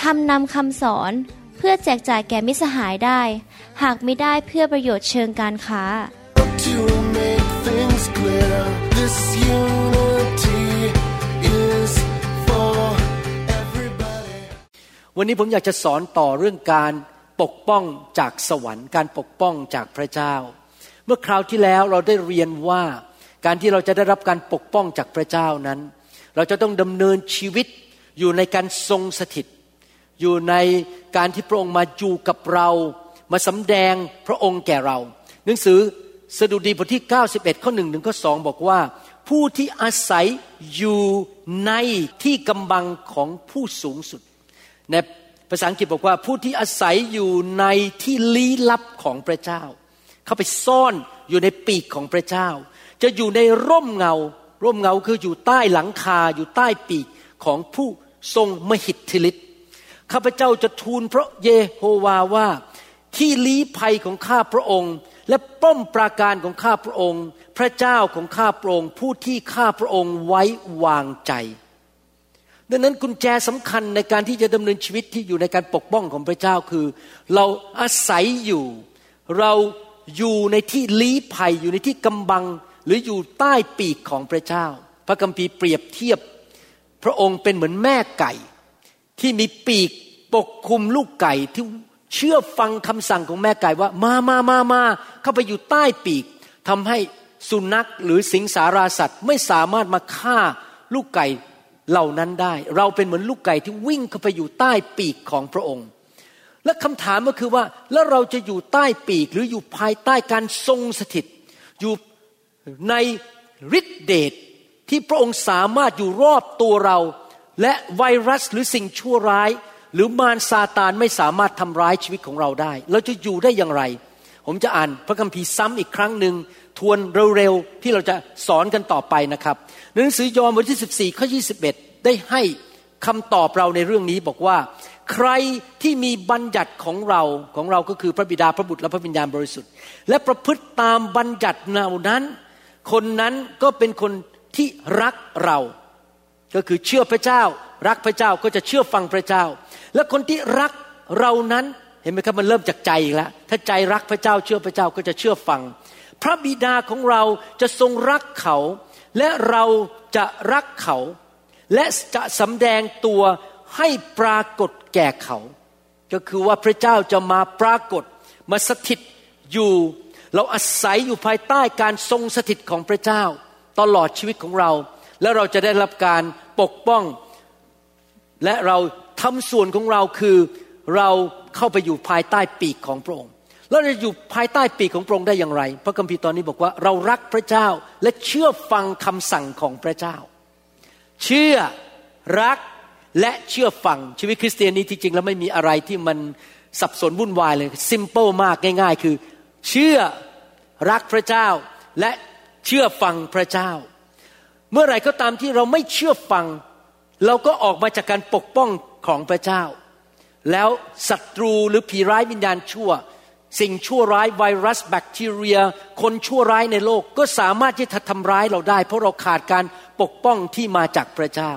ทำนำคำสอนเพื่อแจกจ่ายแก่มิสหายได้ หากไม่ได้เพื่อประโยชน์เชิงการค้า To make things clear, this unity is for everybody. วันนี้ผมอยากจะสอนต่อเรื่องการปกป้องจากสวรรค์ การปกป้องจากพระเจ้า เมื่อคราวที่แล้วเราได้เรียนว่าการที่เราจะได้รับการปกป้องจากพระเจ้านั้น เราจะต้องดำเนินชีวิตอยู่ในการทรงสถิต อยู่ในการที่พระองค์มาอยู่กับเรา มาสำแดงพระองค์แก่เรา หนังสือสดุดีบทที่ 91 ข้อหนึ่งถึงข้อสองบอกว่า ผู้ที่อาศัยอยู่ในที่กำบังของผู้สูงสุด ในภาษาอังกฤษบอกว่าผู้ที่อาศัยอยู่ในที่ลี้ลับของพระเจ้า เข้าไปซ่อนอยู่ในปีกของพระเจ้า จะอยู่ในร่มเงา ร่มเงาคืออยู่ใต้หลังคาอยู่ใต้ปีกของผู้ทรงมหิทธิฤทธิ์ ข้าพเจ้าจะทูลพระเยโฮวาว่า ที่ลี้ภัยของข้าพระองค์ และป้อมปราการของข้าพระองค์ พระเจ้าของข้าพระองค์ ผู้ที่ข้าพระองค์ไว้วางใจ ดังนั้นกุญแจสำคัญในการที่จะดำเนินชีวิตที่อยู่ในการปกป้องของพระเจ้าคือ เราอาศัยอยู่ เราอยู่ในที่ลี้ภัยอยู่ในที่กำบังหรืออยู่ใต้ปีกของพระเจ้า พระคัมภีร์เปรียบเทียบ พระองค์เป็นเหมือนแม่ไก่ ที่มีปีกปกคลุมลูกไก่ที่เชื่อฟังคำสั่งของแม่ไก่ว่ามามามามาเข้าไปอยู่ใต้ปีกทำให้สุนัขหรือสิงสาราสัตว์ไม่สามารถมาฆ่าลูกไก่เหล่านั้นได้ เราเป็นเหมือนลูกไก่ที่วิ่งเข้าไปอยู่ใต้ปีกของพระองค์ และคำถามก็คือว่าแล้วเราจะอยู่ใต้ปีกหรืออยู่ภายใต้การทรงสถิต อยู่ในฤทธิเดชที่พระองค์สามารถอยู่รอบตัวเรา และไวรัสหรือสิ่งชั่วร้าย หรือมารซาตานไม่สามารถทำร้ายชีวิตของเราได้ เราจะอยู่ได้อย่างไร ผมจะอ่านพระคัมภีร์ซ้ำอีกครั้งหนึ่งทวนเร็วๆที่เราจะสอนกันต่อไปนะครับหนังสือยอห์นบทที่ 14 ข้อ 21 ได้ให้คำตอบเราในเรื่องนี้บอกว่า ใครที่มีบัญญัติของเราของเราก็คือพระบิดาพระบุตรและพระวิญญาณบริสุทธิ์ และประพฤติตามบัญญัติเหล่านั้น คนนั้นก็เป็นคนที่รักเรา ก็คือเชื่อพระเจ้า รักพระเจ้าก็จะเชื่อฟังพระเจ้า และคนที่รักเรานั้นเห็นไหมครับมันเริ่มจากใจอีกแล้วถ้าใจรักพระเจ้าเชื่อพระเจ้าก็จะเชื่อฟัง พระบิดาของเราจะทรงรักเขา และเราจะรักเขา และจะสำแดงตัวให้ปรากฏแก่เขา ก็คือว่าพระเจ้าจะมาปรากฏมาสถิตอยู่ เราอาศัยอยู่ภายใต้การทรงสถิตของพระเจ้า ตลอดชีวิตของเรา แล้วเราจะได้รับการปกป้อง และเราทำส่วนของเราคือเราเข้าไปอยู่ภายใต้ปีกของพระองค์เราจะอยู่ภายใต้ปีกของพระองค์ได้อย่างไร พระคัมภีร์ตอนนี้บอกว่าเรารักพระเจ้าและเชื่อฟังคำสั่งของพระเจ้า เชื่อรักและเชื่อฟังชีวิตคริสเตียนนี้ที่จริงแล้วไม่มีอะไรที่มันสับสนวุ่นวายเลยซิมเปิลมากง่าย ๆ คือ เชื่อรักพระเจ้าและเชื่อฟังพระเจ้า เมื่อไหร่ก็ตามที่เราไม่เชื่อฟัง เราก็ออกมาจากการปกป้องของพระเจ้า แล้วศัตรูหรือผีร้ายวิญญาณชั่ว สิ่งชั่วร้ายไวรัสแบคทีเรีย คนชั่วร้ายในโลกก็สามารถที่จะทำร้ายเราได้ เพราะเราขาดการปกป้องที่มาจากพระเจ้า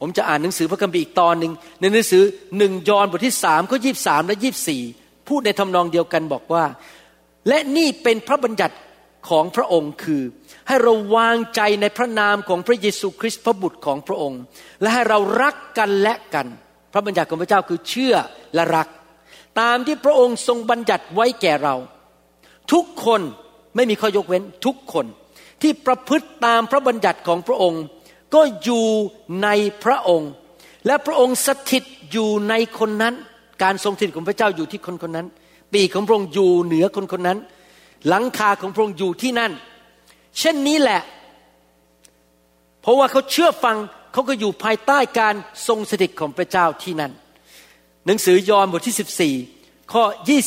ผมจะอ่านหนังสือพระคัมภีร์อีกตอนหนึ่งในหนังสือหนึ่งยอห์นบทที่สามข้อยีบสามและยีบสี่พูดในทำนองเดียวกันบอกว่า และนี่เป็นพระบัญญัติของพระองค์คือ ให้เราวางใจในพระนามของพระเยซูคริสต์พระบุตรของพระองค์ และให้เรารักกันและกัน พระบัญญัติของพระเจ้าคือเชื่อและรัก ตามที่พระองค์ทรงบัญญัติไว้แก่เรา ทุกคนไม่มีข้อยกเว้นทุกคนที่ประพฤติตามพระบัญญัติของพระองค์ ก็อยู่ในพระองค์ และพระองค์สถิตอยู่ในคนนั้น การทรงสถิตของพระเจ้าอยู่ที่คนคนนั้น ปีของพระองค์อยู่เหนือคนคนนั้น หลังคาของพระองค์อยู่ที่นั่น เช่นนี้แหละ เพราะว่าเขาเชื่อฟังเขาก็อยู่ภายใต้การทรงสถิตของพระเจ้าที่นั่น หนังสือยอห์นบทที่ 14 ข้อ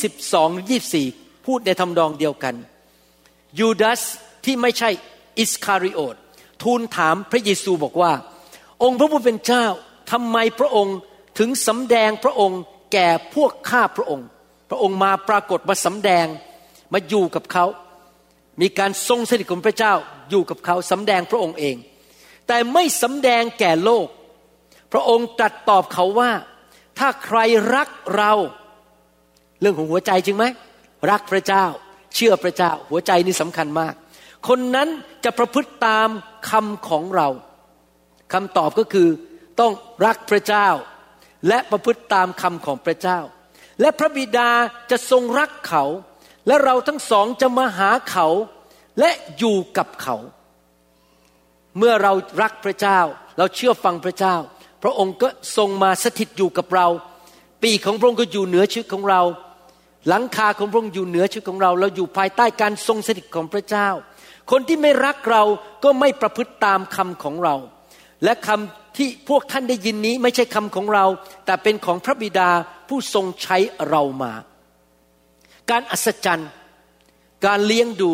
22 24 พูดในทำนองเดียวกัน ยูดาสที่ไม่ใช่อิสคาริโอตทูลถามพระเยซูบอกว่า องค์พระผู้เป็นเจ้าทำไมพระองค์ถึงสำแดงพระองค์แก่พวกข้าพระองค์ พระองค์มาปรากฏมาสำแดงมาอยู่กับเขา มีการทรงสถิตของพระเจ้าอยู่กับเขาสำแดงพระองค์เอง แต่ไม่สำแดงแก่โลก พระองค์ตรัสตอบเขาว่า ถ้าใครรักเรา เรื่องของหัวใจจริงไหมรักพระเจ้า เชื่อพระเจ้า หัวใจนี่สำคัญมาก คนนั้นจะประพฤติตามคำของเราคำตอบก็คือต้องรักพระเจ้า และประพฤติตามคำของพระเจ้า และพระบิดาจะทรงรักเขา และเราทั้งสองจะมาหาเขาและอยู่กับเขา เมื่อเรารักพระเจ้า เราเชื่อฟังพระเจ้า พระองค์ก็ทรงมาสถิตอยู่กับเรา ปีกของพระองค์ก็อยู่เหนือชีวิตของเรา หลังคาของพระองค์อยู่เหนือชีวิตของเรา เราอยู่ภายใต้การทรงสถิตของพระเจ้า คนที่ไม่รักเราก็ไม่ประพฤติตามคำของเรา และคำที่พวกท่านได้ยินนี้ไม่ใช่คำของเรา แต่เป็นของพระบิดาผู้ทรงใช้เรามา การอัศจรรย์ การเลี้ยงดู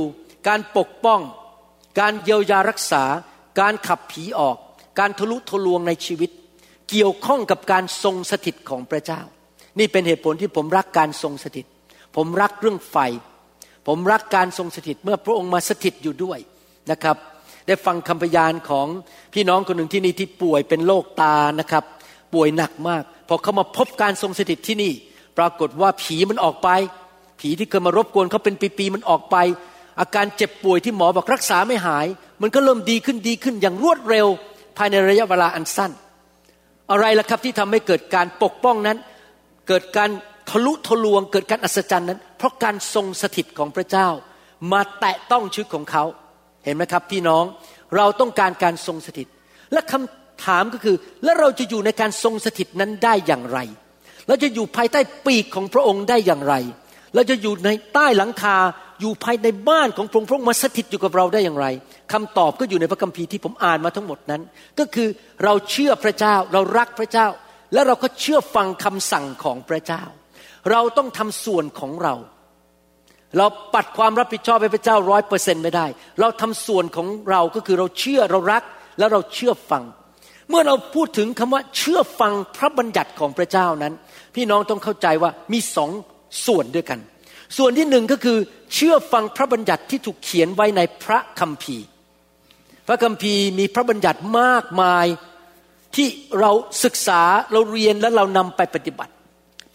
การปกป้อง การเยียวยารักษา การขับผีออก การทะลุทะลวงในชีวิต เกี่ยวข้องกับการทรงสถิตของพระเจ้า นี่เป็นเหตุผลที่ผมรักการทรงสถิต ผมรักเรื่องไฟ ผมรักการทรงสถิตเมื่อพระองค์มาสถิตอยู่ด้วยนะครับ ได้ฟังคำพยานของพี่น้องคนหนึ่งที่นี่ที่ป่วยเป็นโรคตานะครับ ป่วยหนักมากพอเขามาพบการทรงสถิตที่นี่ ปรากฏว่าผีมันออกไป ผีที่เคยมารบกวนเขาเป็นปีๆมันออกไป อาการเจ็บป่วยที่หมอบอกรักษาไม่หาย มันก็เริ่มดีขึ้นดีขึ้นอย่างรวดเร็ว ภายในระยะเวลาอันสั้น อะไรล่ะครับที่ทำให้เกิดการปกป้องนั้น เกิดการทะลุทะลวง เกิดการอัศจรรย์นั้น เพราะการทรงสถิตของพระเจ้า มาแตะต้องชีวิตของเขา เห็นไหมครับ พี่น้องเราต้องการการทรงสถิต และคำถามก็คือ แล้วเราจะอยู่ในการทรงสถิตนั้นได้อย่างไร เราจะอยู่ภายใต้ปีกของพระองค์ได้อย่างไร เราจะอยู่ในใต้หลังคาอยู่ภายในบ้านของพระองค์พระองค์มาสถิตอยู่กับเราได้อย่างไรคำตอบก็อยู่ในพระคัมภีร์ที่ผมอ่านมาทั้งหมดนั้น ก็คือเราเชื่อพระเจ้าเรารักพระเจ้า และเราก็เชื่อฟังคำสั่งของพระเจ้า เราต้องทำส่วนของเรา เราปัดความรับผิดชอบให้พระเจ้าร้อยเปอร์เซ็นต์ไม่ได้ เราทำส่วนของเราก็คือเราเชื่อเรารักแล้วเราเชื่อฟัง เมื่อเราพูดถึงคำว่าเชื่อฟังพระบัญญัติของพระเจ้านั้น พี่น้องต้องเข้าใจว่ามีสอง ส่วนด้วยกัน ส่วนที่หนึ่งก็คือเชื่อฟังพระบัญญัติที่ถูกเขียนไว้ในพระคัมภีร์ พระคัมภีร์มีพระบัญญัติมากมายที่เราศึกษาเราเรียนและเรานำไปปฏิบัติ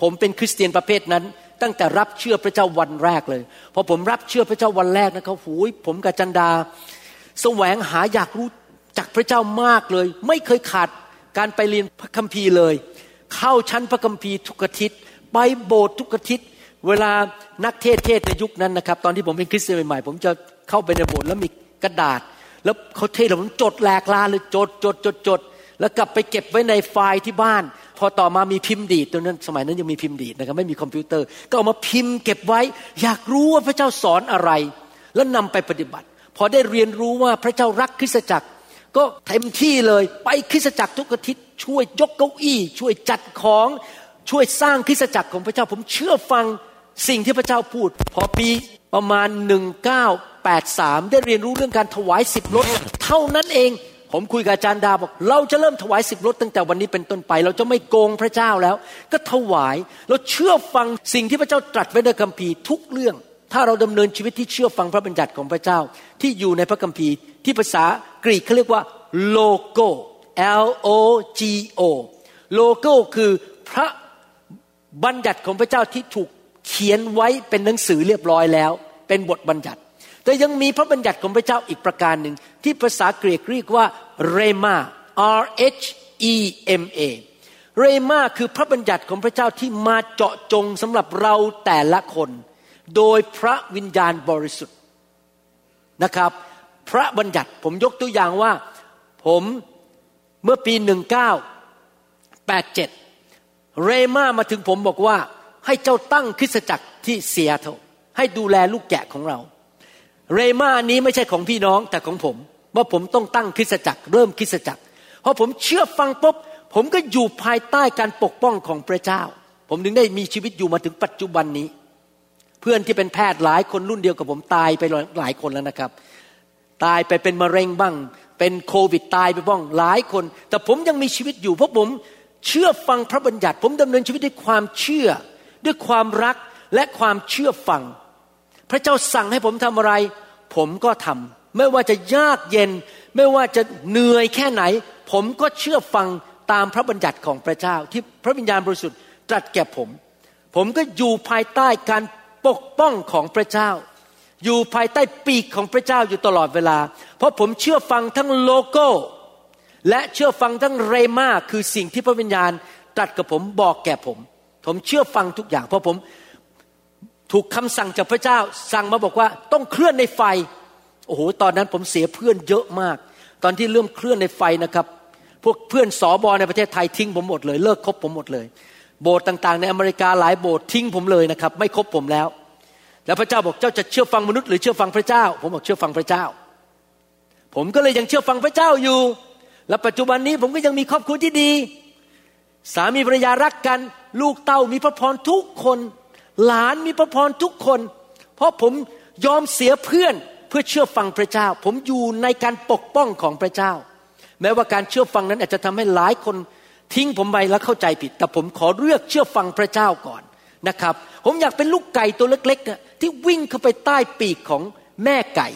ผมเป็นคริสเตียนประเภทนั้น ตั้งแต่รับเชื่อพระเจ้าวันแรกเลยพอผมรับเชื่อพระเจ้าวันแรกนะครับหูยผมกับจันดา แสวงหาอยากรู้จากพระเจ้ามากเลย ไม่เคยขาดการไปเรียนพระคัมภีร์เลย เข้าชั้นพระคัมภีร์ทุกอาทิตย์ ไปโบสถ์ทุกอาทิตย์ เวลานักเทศเทศในยุคนั้นนะครับ ตอนที่ผมเป็นคริสเตียนใหม่ๆผมจะเข้าไปในโบสถ์แล้วมีกระดาษ แล้วเขาเทศแล้วผมจดแหลกลาเลยจดจดจดจดแล้วกลับไปเก็บไว้ในไฟล์ที่บ้าน พอต่อมามีพิมพ์ดีดตอนนั้นสมัยนั้นยังมีพิมพ์ดีดนะครับไม่มีคอมพิวเตอร์ ก็เอามาพิมพ์เก็บไว้ อยากรู้ว่าพระเจ้าสอนอะไร แล้วนำไปปฏิบัติ พอได้เรียนรู้ว่าพระเจ้ารักคริสตจักร ก็เต็มที่เลยไปคริสตจักรทุกอาทิตย์ช่วยยกเก้าอี้ ช่วยจัดของช่วยสร้างคริสตจักรของพระเจ้าผมเชื่อฟัง สิ่งที่พระเจ้าพูด พอปีประมาณ 1983 ได้เรียนรู้เรื่องการถวายสิบรถเท่านั้นเอง ผมคุยกับอาจารย์ดาบอกเราจะเริ่มถวายสิบรถตั้งแต่วันนี้เป็นต้นไป เราจะไม่โกงพระเจ้าแล้ว ก็ถวายเราเชื่อฟังสิ่งที่พระเจ้าตรัสไว้ในคัมภีร์ทุกเรื่อง ถ้าเราดำเนินชีวิตที่เชื่อฟังพระบัญญัติของพระเจ้า ที่อยู่ในพระคัมภีร์ ที่ภาษากรีกเขาเรียกว่าโลโก L O G O โลโก้คือพระบัญญัติของพระเจ้าที่ถูก เขียนไว้เป็นหนังสือเรียบร้อยแล้ว เป็นบทบัญญัติ แต่ยังมีพระบัญญัติของพระเจ้าอีกประการหนึ่ง ที่ภาษากรีกเรียกว่าเรมา R H E M A เรมาคือพระบัญญัติของพระเจ้าที่มาเจาะจงสำหรับเราแต่ละคน โดยพระวิญญาณบริสุทธิ์นะครับ พระบัญญัติผมยกตัวอย่างว่า ผมเมื่อปี 1987 เรมามาถึงผมบอกว่า ให้เจ้าตั้งคริสตจักรที่เซียโตให้ดูแลลูกแกะของเรา เรมานี้ไม่ใช่ของพี่น้องแต่ของผม ว่าผมต้องตั้งคริสตจักร เริ่มคริสตจักรพอผมเชื่อฟังปุ๊บผมก็อยู่ภายใต้การปกป้องของพระเจ้า ผมถึงได้มีชีวิตอยู่มาถึงปัจจุบันนี้ เพื่อนที่เป็นแพทย์หลายคนรุ่นเดียวกับผมตายไปหลายคนแล้วนะครับ ตายไปเป็นมะเร็งบ้าง เป็นโควิดตายไปบ้างหลายคน แต่ผมยังมีชีวิตอยู่เพราะผมเชื่อฟังพระบัญญัติ ผมดำเนินชีวิตด้วยความเชื่อ ด้วยความรักและความเชื่อฟัง พระเจ้าสั่งให้ผมทำอะไร ผมก็ทำไม่ว่าจะยากเย็น ไม่ว่าจะเหนื่อยแค่ไหน ผมก็เชื่อฟังตามพระบัญญัติของพระเจ้า ที่พระวิญญาณบริสุทธิ์ตรัสแก่ผม ผมก็อยู่ภายใต้การปกป้องของพระเจ้า อยู่ภายใต้ปีกของพระเจ้าอยู่ตลอดเวลา เพราะผมเชื่อฟังทั้งโลโก้ และเชื่อฟังทั้งเรมาคือสิ่งที่พระวิญญาณตรัสกับผมบอกแก่ผม ผมเชื่อฟังทุกอย่าง เพราะผมถูกคำสั่งจากพระเจ้า สั่งมาบอกว่าต้องเคลื่อนในไฟ โอ้โห ตอนนั้นผมเสียเพื่อนเยอะมาก ตอนที่เริ่มเคลื่อนในไฟนะครับ พวกเพื่อนสอบอในประเทศไทยทิ้งผมหมดเลย เลิกคบผมหมดเลย โบสถ์ต่างๆ ในอเมริกาหลายโบสถ์ทิ้งผมเลยนะครับ ไม่คบผมแล้ว แล้วพระเจ้าบอกเจ้าจะเชื่อฟังมนุษย์หรือเชื่อฟังพระเจ้า ผมบอกเชื่อฟังพระเจ้า ผมก็เลยยังเชื่อฟังพระเจ้าอยู่ และปัจจุบันนี้ผมก็ยังมีครอบครัวที่ดี สามีภรรยารักกัน ลูกเต้ามีพระพรทุกคน หลานมีพระพรทุกคน เพราะผมยอมเสียเพื่อนเพื่อเชื่อฟังพระเจ้า ผมอยู่ในการปกป้องของพระเจ้า แม้ว่าการเชื่อฟังนั้นอาจจะทำให้หลายคนทิ้งผมไปแล้วเข้าใจผิด แต่ผมขอเลือกเชื่อฟังพระเจ้าก่อนนะครับ ผมอยากเป็นลูกไก่ตัวเล็กๆ ที่วิ่งเข้าไปใต้ปีกของแม่ไก่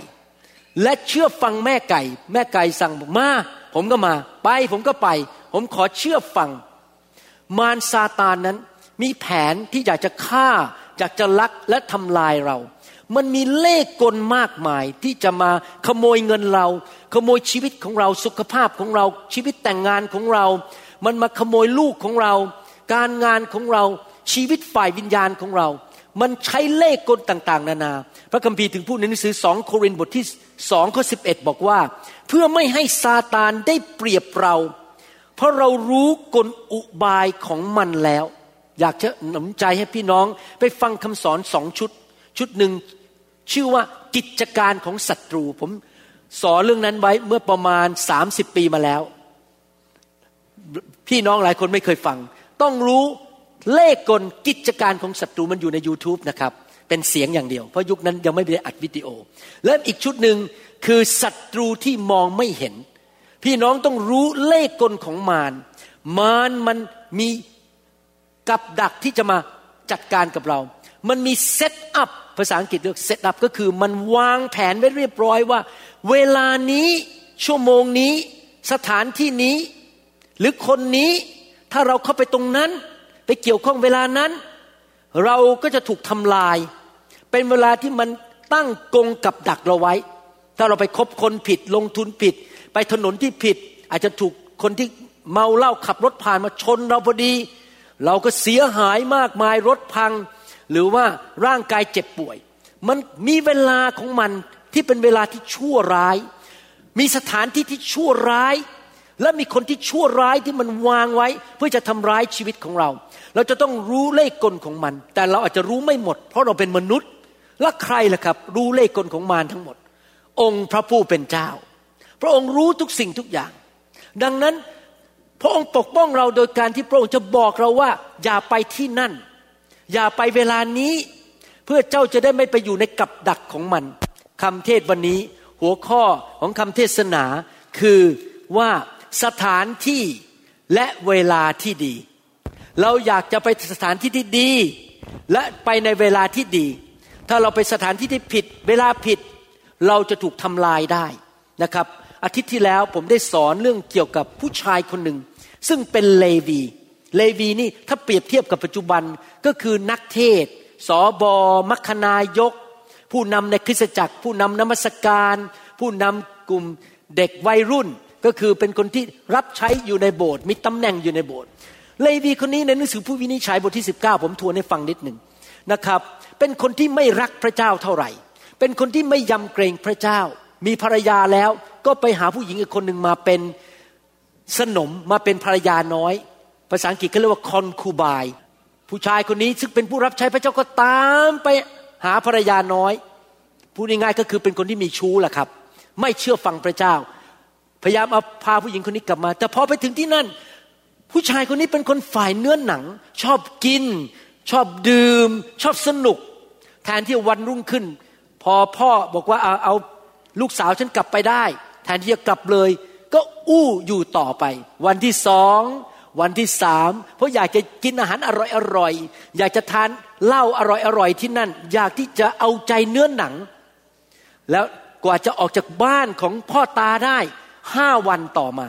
และเชื่อฟังแม่ไก่ แม่ไก่สั่งมา ผมก็มา ไปผมก็ไป ผมขอเชื่อฟัง มารซาตานนั้นมีแผนที่อยากจะฆ่า อยากจะลักและทำลายเรา มันมีเล่กลมากมายที่จะมาขโมยเงินเรา ขโมยชีวิตของเราสุขภาพของเราชีวิตแต่งงานของเรา มันมาขโมยลูกของเรา การงานของเราชีวิตฝ่ายวิญญาณของเรา มันใช้เล่กลต่างๆ นานา พระคัมภีร์ถึงพูดในหนังสือสองโครินธ์บทที่สองข้อสิบเอ็ดบอกว่า เพื่อไม่ให้ซาตานได้เปรียบเรา เพราะเรารู้กลอุบายของมันแล้ว อยากจะหนุนใจให้พี่น้องไปฟังคำสอนสองชุด ชุดหนึ่งชื่อว่ากิจการของศัตรู ผมสอนเรื่องนั้นไว้เมื่อประมาณ30ปีมาแล้ว พี่น้องหลายคนไม่เคยฟัง ต้องรู้เลขกลกิจการของศัตรูมันอยู่ใน YouTube นะครับ เป็นเสียงอย่างเดียว เพราะยุคนั้นยังไม่ได้อัดวิดีโอ และอีกชุดหนึ่งคือศัตรูที่มองไม่เห็น พี่น้องต้องรู้เลขกลของมาร มารมันมีกับดักที่จะมาจัดการกับเรา มันมีเซตอัพภาษาอังกฤษเรียกเซตอัพก็คือมันวางแผนไว้เรียบร้อยว่า เวลานี้ชั่วโมงนี้ สถานที่นี้ หรือคนนี้ถ้าเราเข้าไปตรงนั้น ไปเกี่ยวข้องเวลานั้น เราก็จะถูกทำลาย เป็นเวลาที่มันตั้งกงกับดักเราไว้ ถ้าเราไปคบคนผิดลงทุนผิด ไปถนนที่ผิด อาจจะถูกคนที่เมาเหล้าขับรถผ่านมาชนเราพอดี เราก็เสียหายมากมายรถพัง หรือว่าร่างกายเจ็บป่วย มันมีเวลาของมันที่เป็นเวลาที่ชั่วร้าย มีสถานที่ที่ชั่วร้าย และมีคนที่ชั่วร้ายที่มันวางไว้ เพื่อจะทำร้ายชีวิตของเรา เราจะต้องรู้เลขกลของมัน แต่เราอาจจะรู้ไม่หมด เพราะเราเป็นมนุษย์และใครล่ะครับ รู้เลขกลของมารทั้งหมด องค์พระผู้เป็นเจ้า ระองค์รู้ทุกสิ่งทุกอย่าง ดังนั้นพระองค์ปกป้องเราโดยการที่พระองค์จะบอกเราว่า อย่าไปที่นั่น อย่าไปเวลานี้ เพื่อเจ้าจะได้ไม่ไปอยู่ในกับดักของมันคำเทศวันนี้หัวข้อของคำเทศนาคือว่าสถานที่และเวลาที่ดี เราอยากจะไปสถานที่ที่ดี และไปในเวลาที่ดี ถ้าเราไปสถานที่ที่ผิด เวลาผิด เราจะถูกทำลายได้นะครับ อาทิตย์ที่แล้วผมได้สอนเรื่องเกี่ยวกับผู้ชายคนหนึ่ง ซึ่งเป็นเลวี เลวีนี่ถ้าเปรียบเทียบกับปัจจุบันก็คือนักเทศสอบอมัคคณายก ผู้นำในคริสตจักร ผู้นำนมัสการ ผู้นำกลุ่มเด็กวัยรุ่น ก็คือเป็นคนที่รับใช้อยู่ในโบสถ์มีตำแหน่งอยู่ในโบสถ์เลวีคนนี้ในหนังสือผู้วินิจฉัยบทที่ 19 ผมทวนให้ฟังนิดหนึ่งนะครับ เป็นคนที่ไม่รักพระเจ้าเท่าไหร่ เป็นคนที่ไม่ยำเกรงพระเจ้า มีภรรยาแล้วก็ไปหาผู้หญิงอีกคนหนึ่งมาเป็นสนมมาเป็นภรรยาน้อย ภาษาอังกฤษเขาเรียกว่าคอนคูบายผู้ชายคนนี้ซึ่งเป็นผู้รับใช้พระเจ้าก็ตามไปหาภรรยาน้อยพูดง่ายๆก็คือเป็นคนที่มีชู้แหละครับ ไม่เชื่อฟังพระเจ้า พยายามเอาพาผู้หญิงคนนี้กลับมา แต่พอไปถึงที่นั่น ผู้ชายคนนี้เป็นคนฝ่ายเนื้อหนัง ชอบกิน ชอบดื่ม ชอบสนุก แทนที่วันรุ่งขึ้น พอพ่อบอกว่าเอาเอา ลูกสาวฉันกลับไปได้ แทนที่จะกลับเลย ก็อู้อยู่ต่อไป วันที่สองวันที่สามเพราะอยากจะกินอาหารอร่อยอร่อยอยากจะทานเหล้าอร่อยอร่อยที่นั่น อยากที่จะเอาใจเนื้อหนัง แล้วกว่าจะออกจากบ้านของพ่อตาได้ห้าวันต่อมา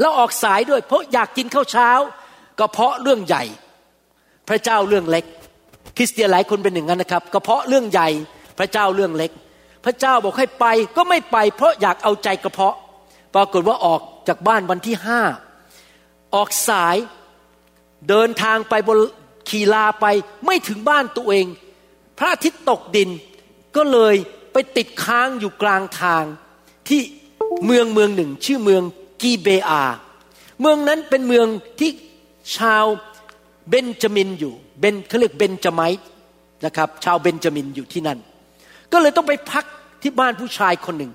แล้วออกสายด้วย เพราะอยากกินข้าวเช้า ก็เพราะเรื่องใหญ่ พระเจ้าเรื่องเล็ก คริสเตียนหลายคนเป็นอย่างนั้นนะครับ ก็เพราะเรื่องใหญ่พระเจ้าเรื่องเล็ก พระเจ้าบอกให้ไปก็ไม่ไป เพราะอยากเอาใจกระเพาะ ปรากฏว่าออกจากบ้านวันที่ห้าออกสายเดินทางไปบนขี่ลาไปไม่ถึงบ้านตัวเอง พระอาทิตย์ตกดินก็เลยไปติดค้างอยู่กลางทางที่เมืองเมืองหนึ่ง ชื่อเมืองกีเบอา เมืองนั้นเป็นเมืองที่ชาวเบนจามินอยู่เบนเขาเรียกเบนจาไมต์นะครับ ชาวเบนจามินอยู่ที่นั่น ก็เลยต้องไปพักที่บ้านผู้ชายคนหนึ่ง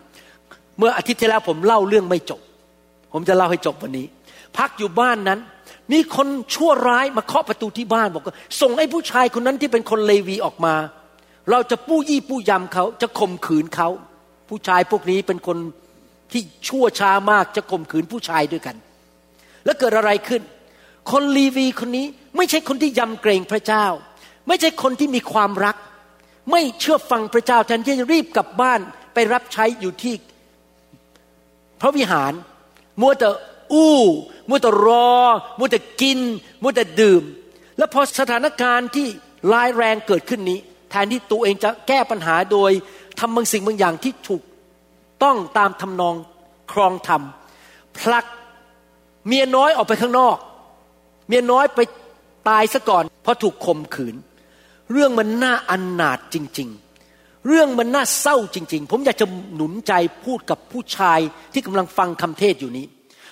เมื่ออาทิตย์ที่แล้วผมเล่าเรื่องไม่จบ ผมจะเล่าให้จบวันนี้ พักอยู่บ้านนั้น มีคนชั่วร้ายมาเคาะประตูที่บ้านบอกว่าส่งไอ้ผู้ชายคนนั้นที่เป็นคนเลวีออกมา เราจะปู้ยี่ปู้ยำเขาจะข่มขืนเขาผู้ชายพวกนี้เป็นคนที่ชั่วช้ามากจะข่มขืนผู้ชายด้วยกัน แล้วเกิดอะไรขึ้น คนลีวีคนนี้ไม่ใช่คนที่ยำเกรงพระเจ้า ไม่ใช่คนที่มีความรัก ไม่เชื่อฟังพระเจ้าแทนที่จะรีบกลับบ้านไปรับใช้อยู่ที่พระวิหาร มัวแต่อู้มัวแต่รอ มัวแต่กิน มัวแต่ดื่ม แล้วพอสถานการณ์ที่ร้ายแรงเกิดขึ้นนี้ แทนที่ตัวเองจะแก้ปัญหาโดยทำบางสิ่งบางอย่างที่ถูกต้องตามทำนองครองธรรมผลักเมียน้อยออกไปข้างนอก เมียน้อยไปตายซะก่อนเพราะถูกข่มขืน เรื่องมันน่าอันนาดจริง ๆ เรื่องมันน่าเศร้าจริง ๆ ผมอยากจะหนุนใจพูดกับผู้ชายที่กำลังฟังคำเทศอยู่นี้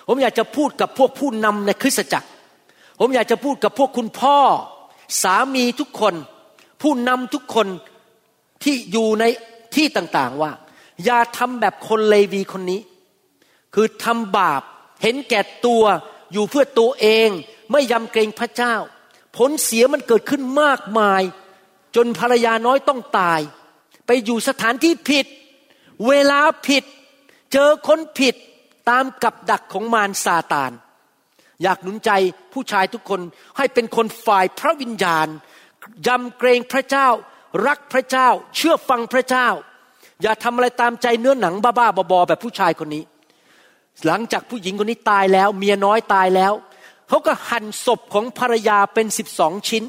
ผมอยากจะพูดกับพวกผู้นำในคริสตจักร ผมอยากจะพูดกับพวกคุณพ่อ สามีทุกคน ผู้นำทุกคนที่อยู่ในที่ต่างๆว่า อย่าทำแบบคนเลวีคนนี้ คือทำบาปเห็นแก่ตัวอยู่เพื่อตัวเอง ไม่ยำเกรงพระเจ้า ผลเสียมันเกิดขึ้นมากมาย จนภรรยาน้อยต้องตาย ไปอยู่สถานที่ผิด เวลาผิด เจอคนผิดตามกับดักของมารซาตาน อยากหนุนใจผู้ชายทุกคนให้เป็นคนฝ่ายพระวิญญาณยำเกรงพระเจ้า รักพระเจ้า เชื่อฟังพระเจ้า อย่าทำอะไรตามใจเนื้อหนังบ้าๆบอๆแบบผู้ชายคนนี้ หลังจากผู้หญิงคนนี้ตายแล้ว เมียน้อยตายแล้ว เขาก็หั่นศพของภรรยาเป็นสิบสองชิ้น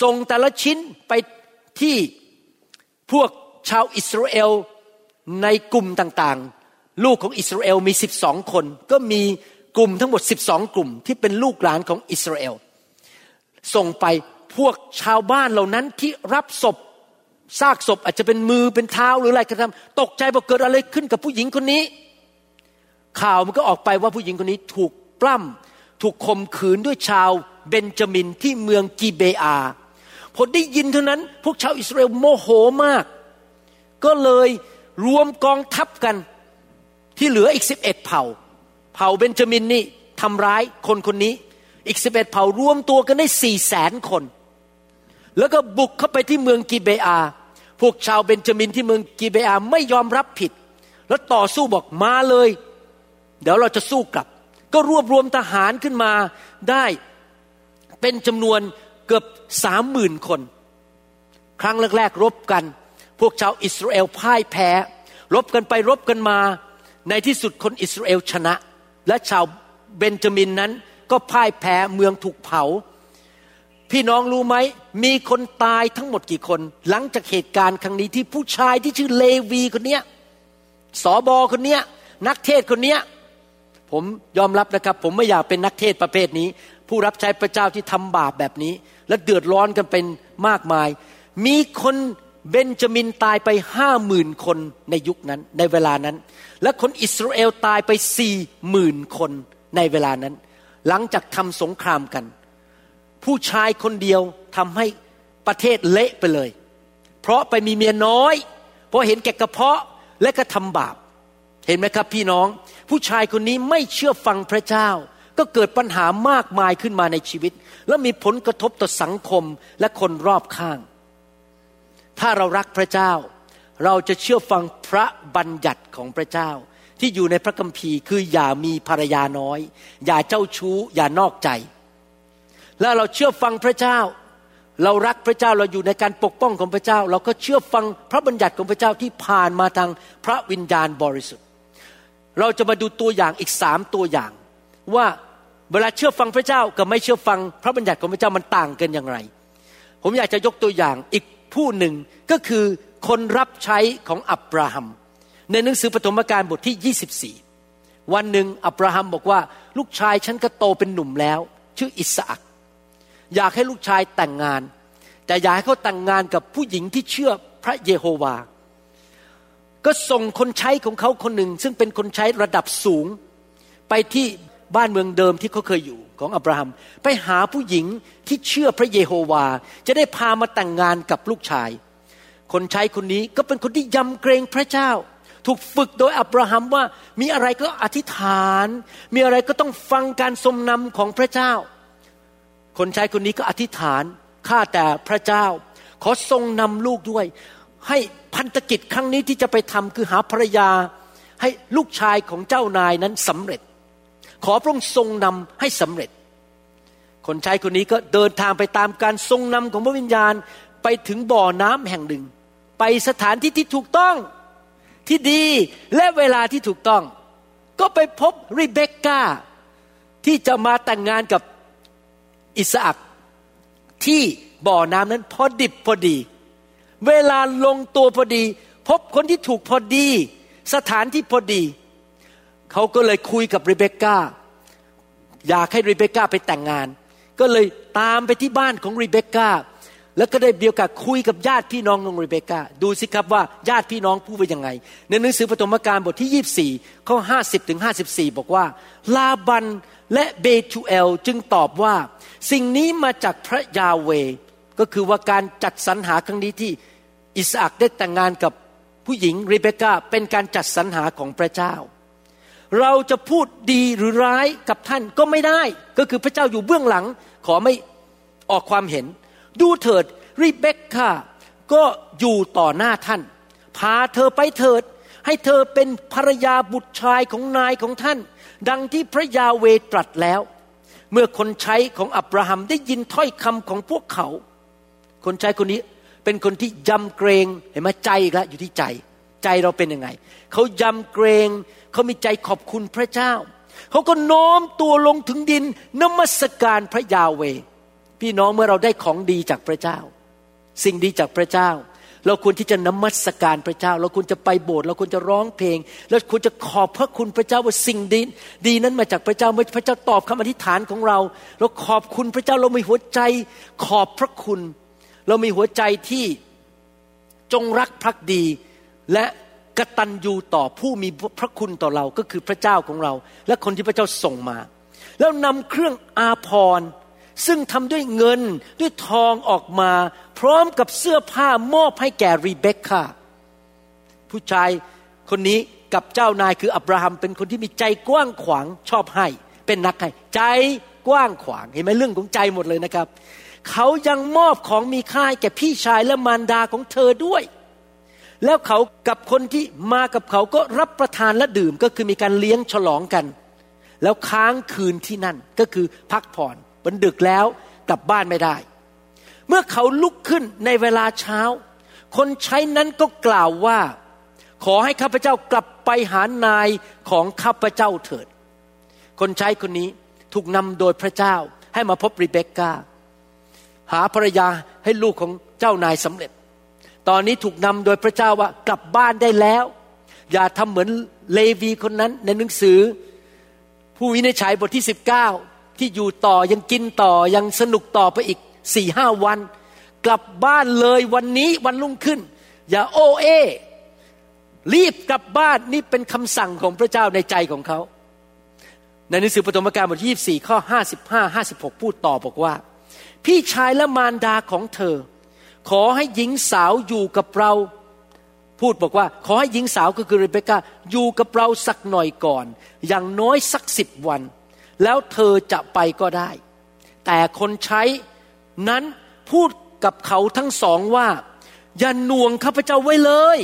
ส่งแต่ละชิ้นไปที่พวกชาวอิสราเอลในกลุ่มต่างๆ ลูกของอิสราเอลมีสิบสองคน ก็มีกลุ่มทั้งหมดสิบสองกลุ่ม ที่เป็นลูกหลานของอิสราเอลส่งไปพวกชาวบ้านเหล่านั้นที่รับศพซากศพอาจจะเป็นมือเป็นเท้าหรืออะไรก็ตามตกใจว่าเกิดอะไรขึ้นกับผู้หญิงคนนี้ ข่าวมันก็ออกไปว่าผู้หญิงคนนี้ถูกปล้ำถูกข่มขืนด้วยชาวเบนจามินที่เมืองกีเบอา พอได้ยินเท่านั้น พวกชาวอิสราเอลโมโหมาก ก็เลยรวมกองทัพกันที่เหลืออีกสิบเอ็ดเผ่า เผ่าเบนจามินนี่ทำร้ายคนคนนี้ อีกสิบเอ็ดเผ่ารวมตัวกันได้สี่แสนคน แล้วก็บุกเข้าไปที่เมืองกีเบอา พวกชาวเบนจามินที่เมืองกีเบอาไม่ยอมรับผิด แล้วต่อสู้บอกมาเลย เดี๋ยวเราจะสู้กลับ ก็รวบรวมทหารขึ้นมาได้เป็นจำนวน กือบสามหมื่นคน ครั้งแรกๆรบกัน พวกชาวอิสราเอลพ่ายแพ้ รบกันไปรบกันมา ในที่สุดคนอิสราเอลชนะ และชาวเบนจามินนั้นก็พ่ายแพ้เมืองถูกเผา พี่น้องรู้ไหม มีคนตายทั้งหมดกี่คน หลังจากเหตุการณ์ครั้งนี้ที่ผู้ชายที่ชื่อเลวีคนเนี้ยสอบอคนเนี้ย นักเทศคนเนี้ย ผมยอมรับนะครับ ผมไม่อยากเป็นนักเทศประเภทนี้ ผู้รับใช้พระเจ้าที่ทำบาปแบบนี้ และเดือดร้อนกันเป็นมากมาย มีคนเบนจามินตายไปห้าหมื่นคนในยุคนั้นในเวลานั้น และคนอิสราเอลตายไปสี่หมื่นคนในเวลานั้น หลังจากทำสงครามกัน ผู้ชายคนเดียวทำให้ประเทศเละไปเลย เพราะไปมีเมียน้อย เพราะเห็นแก่กระเพาะและก็ทำบาป เห็นไหมครับพี่น้อง ผู้ชายคนนี้ไม่เชื่อฟังพระเจ้า ก็เกิดปัญหามากมายขึ้นมาในชีวิต แล้วมีผลกระทบต่อสังคมและคนรอบข้าง ถ้าเรารักพระเจ้า เราจะเชื่อฟังพระบัญญัติของพระเจ้า ที่อยู่ในพระคัมภีร์คืออย่ามีภรรยาน้อย อย่าเจ้าชู้ อย่านอกใจ แล้วเราเชื่อฟังพระเจ้า เรารักพระเจ้าเราอยู่ในการปกป้องของพระเจ้า เราก็เชื่อฟังพระบัญญัติของพระเจ้าที่ผ่านมาทางพระวิญญาณบริสุทธิ์ เราจะมาดูตัวอย่างอีกสามตัวอย่าง ว่าเวลาเชื่อฟังพระเจ้ากับไม่เชื่อฟังพระบัญญัติของพระเจ้ามันต่างกันอย่างไร ผมอยากจะยกตัวอย่างอีกผู้หนึ่งก็คือคนรับใช้ของอับราฮัม ในหนังสือปฐมกาลบทที่ 24 วันหนึ่งอับราฮัมบอกว่าลูกชายฉันก็โตเป็นหนุ่มแล้ว ชื่ออิสอักอยากให้ลูกชายแต่งงาน แต่อยากให้เขาแต่งงานกับผู้หญิงที่เชื่อพระเยโฮวา ก็ส่งคนใช้ของเขาคนหนึ่ง ซึ่งเป็นคนใช้ระดับสูงไปที่ บ้านเมืองเดิมที่เขาเคยอยู่ของอับราฮัม ไปหาผู้หญิงที่เชื่อพระเยโฮวา จะได้พามาแต่งงานกับลูกชาย คนใช้คนนี้ก็เป็นคนที่ยำเกรงพระเจ้า ถูกฝึกโดยอับราฮัมว่ามีอะไรก็อธิษฐาน มีอะไรก็ต้องฟังการทรงนำของพระเจ้า คนใช้คนนี้ก็อธิษฐานข้าแต่พระเจ้า ขอทรงนำลูกด้วย ให้พันธกิจครั้งนี้ที่จะไปทำคือหาภรรยาให้ลูกชายของเจ้านายนั้นสำเร็จ ขอพระองค์ทรงนำให้สำเร็จ คนใช้คนนี้ก็เดินทางไปตามการทรงนำของพระวิญญาณไปถึงบ่อน้ำแห่งหนึ่ง ไปสถานที่ที่ถูกต้องที่ดีและเวลาที่ถูกต้อง ก็ไปพบริเบคก้าที่จะมาแต่งงานกับอิสอักที่บ่อน้ำนั้นพอดิบพอดี เวลาลงตัวพอดี พบคนที่ถูกพอดี สถานที่พอดี เขาก็เลยคุยกับริเบคก้าอยากให้ริเบคก้าไปแต่งงาน ก็เลยตามไปที่บ้านของริเบคก้าแล้วก็ได้เบียวกับคุยกับญาติพี่น้องของริเบคก้าดูสิครับว่าญาติพี่น้องพูดว่ายังไง ในหนังสือปฐมกาลบทที่ 24ข้อ50ถึง54 บอกว่า ลาบันและเบทูเอลจึงตอบว่า สิ่งนี้มาจากพระยาเว ก็คือว่าการจัดสรรหาครั้งนี้ที่อิสอักได้แต่งงานกับผู้หญิงริเบคก้าเป็นการจัดสรรหาของพระเจ้า เราจะพูดดีหรือร้ายกับท่านก็ไม่ได้ ก็คือพระเจ้าอยู่เบื้องหลัง ขอไม่ออกความเห็น ดูเถิดริเบคก้าก็อยู่ต่อหน้าท่าน พาเธอไปเถิด ให้เธอเป็นภรรยาบุตรชายของนายของท่าน ดังที่พระยาเวตรัสแล้ว เมื่อคนใช้ของอับราฮัมได้ยินถ้อยคำของพวกเขา คนใช้คนนี้เป็นคนที่ยำเกรงเห็นไหมใจอีกแล้วอยู่ที่ใจ ใจเราเป็นยังไง เขายำเกรงเขามีใจขอบคุณพระเจ้า เขาก็น้อมตัวลงถึงดินนมัสการพระยาเว พี่น้องเมื่อเราได้ของดีจากพระเจ้า สิ่งดีจากพระเจ้า เราควรที่จะนมัสการพระเจ้า เราควรจะไปโบสถ์เราควรจะร้องเพลงแล้วควรจะขอบพระคุณพระเจ้าว่าสิ่งดีดีนั้นมาจากพระเจ้าเมื่อพระเจ้าตอบคำอธิษฐานของเรา เราขอบคุณพระเจ้าเรามีหัวใจขอบพระคุณ เรามีหัวใจที่จงรักภักดี และกตัญญูต่อผู้มีพระคุณต่อเราก็คือพระเจ้าของเรา และคนที่พระเจ้าส่งมา แล้วนำเครื่องอาภรณ์ซึ่งทำด้วยเงินด้วยทองออกมา พร้อมกับเสื้อผ้ามอบให้แก่รีเบคก้าผู้ชายคนนี้กับเจ้านายคืออับราฮัมเป็นคนที่มีใจกว้างขวางชอบให้ เป็นนักให้ใจกว้างขวางเห็นไหมเรื่องของใจหมดเลยนะครับ เขายังมอบของมีค่าแก่พี่ชายและมารดาของเธอด้วย แล้วเขากับคนที่มากับเขาก็รับประทานและดื่มก็คือมีการเลี้ยงฉลองกัน แล้วค้างคืนที่นั่นก็คือพักผ่อนมันดึกแล้วกลับบ้านไม่ได้ เมื่อเขาลุกขึ้นในเวลาเช้า คนใช้นั้นก็กล่าวว่า ขอให้ข้าพเจ้ากลับไปหานายของข้าพเจ้าเถิด คนใช้คนนี้ถูกนำโดยพระเจ้าให้มาพบริเบคก้าหาภรรยาให้ลูกของเจ้านายสำเร็จ ตอนนี้ถูกนำโดยพระเจ้าว่ากลับบ้านได้แล้ว อย่าทำเหมือนเลวีคนนั้นในหนังสือ ผู้วินิจฉัยบทที่ 19 ที่อยู่ต่อยังกินต่อยังสนุกต่อไปอีกสี่ห้าวัน กลับบ้านเลยวันนี้วันรุ่งขึ้น อย่าโอเอ รีบกลับบ้านนี่เป็นคำสั่งของพระเจ้าในใจของเขา ในหนังสือปฐมกาลบทที่24ข้อ55 56 พูดต่อบอกว่า พี่ชายและมารดาของเธอ ขอให้หญิงสาวอยู่กับเรา พูดบอกว่า ขอให้หญิงสาวก็คือเรเบคก้าอยู่กับเราสักหน่อยก่อน อย่างน้อยสักสิบวัน แล้วเธอจะไปก็ได้ แต่คนใช้นั้นพูดกับเขาทั้งสองว่า อย่าหน่วงข้าพเจ้าไว้เลย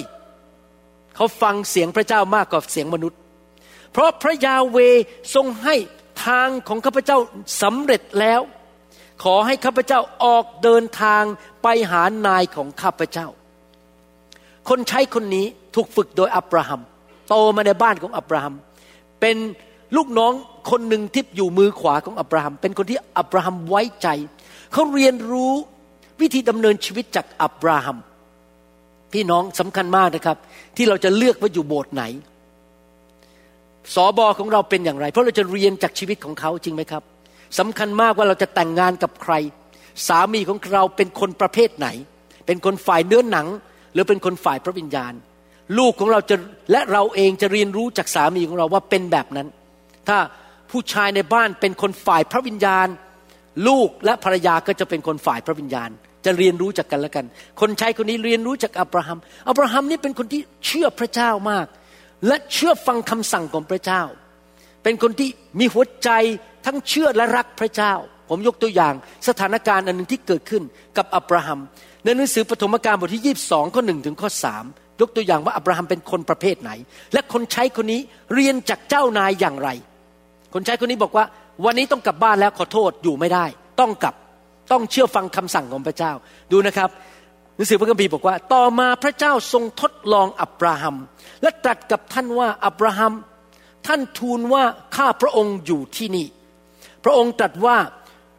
เขาฟังเสียงพระเจ้ามากกว่าเสียงมนุษย์ เพราะพระยาเวทรงให้ทางของข้าพเจ้าสำเร็จแล้ว ขอให้ข้าพเจ้าออกเดินทาง ไปหานายของข้าพเจ้า คนใช้คนนี้ถูกฝึกโดยอับราฮัม โตมาในบ้านของอับราฮัม เป็นลูกน้องคนหนึ่งที่อยู่มือขวาของอับราฮัม เป็นคนที่อับราฮัมไว้ใจ เขาเรียนรู้วิธีดำเนินชีวิตจากอับราฮัม พี่น้องสำคัญมากนะครับ ที่เราจะเลือกว่าอยู่โบสถ์ไหนสอบอของเราเป็นอย่างไร เพราะเราจะเรียนจากชีวิตของเขาจริงไหมครับสำคัญมากว่าเราจะแต่งงานกับใคร สามีของเราเป็นคนประเภทไหน เป็นคนฝ่ายเนื้อหนัง หรือเป็นคนฝ่ายพระวิญญาณ ลูกของเราจะและเราเองจะเรียนรู้จากสามีของเราว่าเป็นแบบนั้น ถ้าผู้ชายในบ้านเป็นคนฝ่ายพระวิญญาณ ลูกและภรรยาก็จะเป็นคนฝ่ายพระวิญญาณ จะเรียนรู้จากกันและกัน คนใช้คนนี้เรียนรู้จากอับราฮัมอับราฮัมนี่เป็นคนที่เชื่อพระเจ้ามาก และเชื่อฟังคำสั่งของพระเจ้า เป็นคนที่มีหัวใจทั้งเชื่อและรักพระเจ้า ผมยกตัวอย่างสถานการณ์อันหนึ่งที่เกิดขึ้นกับอับราฮัมในหนังสือปฐมกาลบทที่ 22 ข้อหนึ่งถึงข้อสามยกตัวอย่างว่าอับราฮัมเป็นคนประเภทไหน และคนใช้คนนี้เรียนจากเจ้านายอย่างไร คนใช้คนนี้บอกว่า วันนี้ต้องกลับบ้านแล้วขอโทษอยู่ไม่ได้ ต้องกลับต้องเชื่อฟังคำสั่งของพระเจ้าดูนะครับหนังสือพระคัมภีร์บอกว่า ต่อมาพระเจ้าทรงทดลองอับราฮัม และตรัสกับท่านว่าอับราฮัม ท่านทูลว่าข้าพระองค์อยู่ที่นี่ พระองค์ตรัสว่า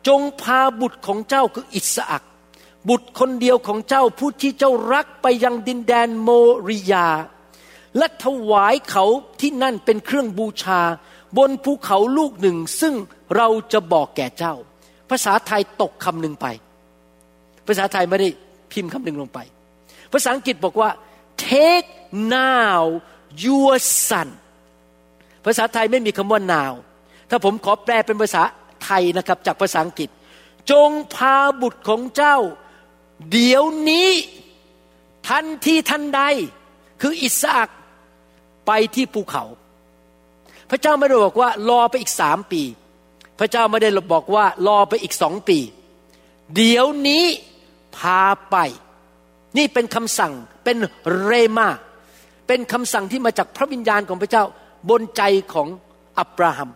จงพาบุตรของเจ้าคืออิสอักบุตรคนเดียวของเจ้าผู้ที่เจ้ารักไปยังดินแดนโมริยา และถวายเขาที่นั่นเป็นเครื่องบูชา บนภูเขาลูกหนึ่ง ซึ่งเราจะบอกแก่เจ้า ภาษาไทยตกคำหนึ่งไป ภาษาไทยไม่ได้พิมพ์คำหนึ่งลงไป ภาษาอังกฤษบอกว่า take now your son ภาษาไทยไม่มีคำว่า now ถ้าผมขอแปลเป็นภาษา ไทยนะครับจากภาษาอังกฤษ จงพาบุตรของเจ้า เดี๋ยวนี้ทันทีทันใด คืออิสอักไปที่ภูเขา พระเจ้าไม่ได้บอกว่ารอไปอีกสามปี พระเจ้าไม่ได้บอกว่ารอไปอีกสองปี เดี๋ยวนี้พาไป นี่เป็นคำสั่งเป็นเรมา เป็นคำสั่งที่มาจากพระวิญญาณของพระเจ้าบนใจของอับราฮัม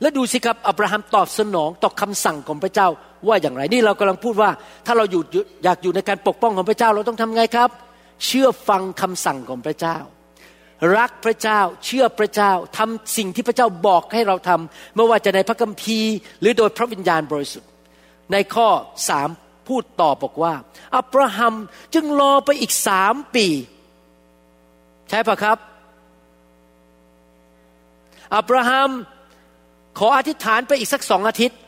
แล้วดูสิครับอับราฮัมตอบสนองต่อคำสั่งของพระเจ้าว่าอย่างไรนี่เรากำลังพูดว่า ถ้าเราอยู่อยากอยู่ในการปกป้องของพระเจ้าเราต้องทำไงครับ เชื่อฟังคำสั่งของพระเจ้า รักพระเจ้าเชื่อพระเจ้าทำสิ่งที่พระเจ้าบอกให้เราทำไม่ว่าจะในพระคัมภีร์ หรือโดยพระวิญญาณบริสุทธิ์ ในข้อสามพูดต่อบอกว่า อับราฮัมจึงรอไปอีกสามปี ใช่ปะครับ อับราฮัม ขออธิษฐานไปอีกสักสองอาทิตย์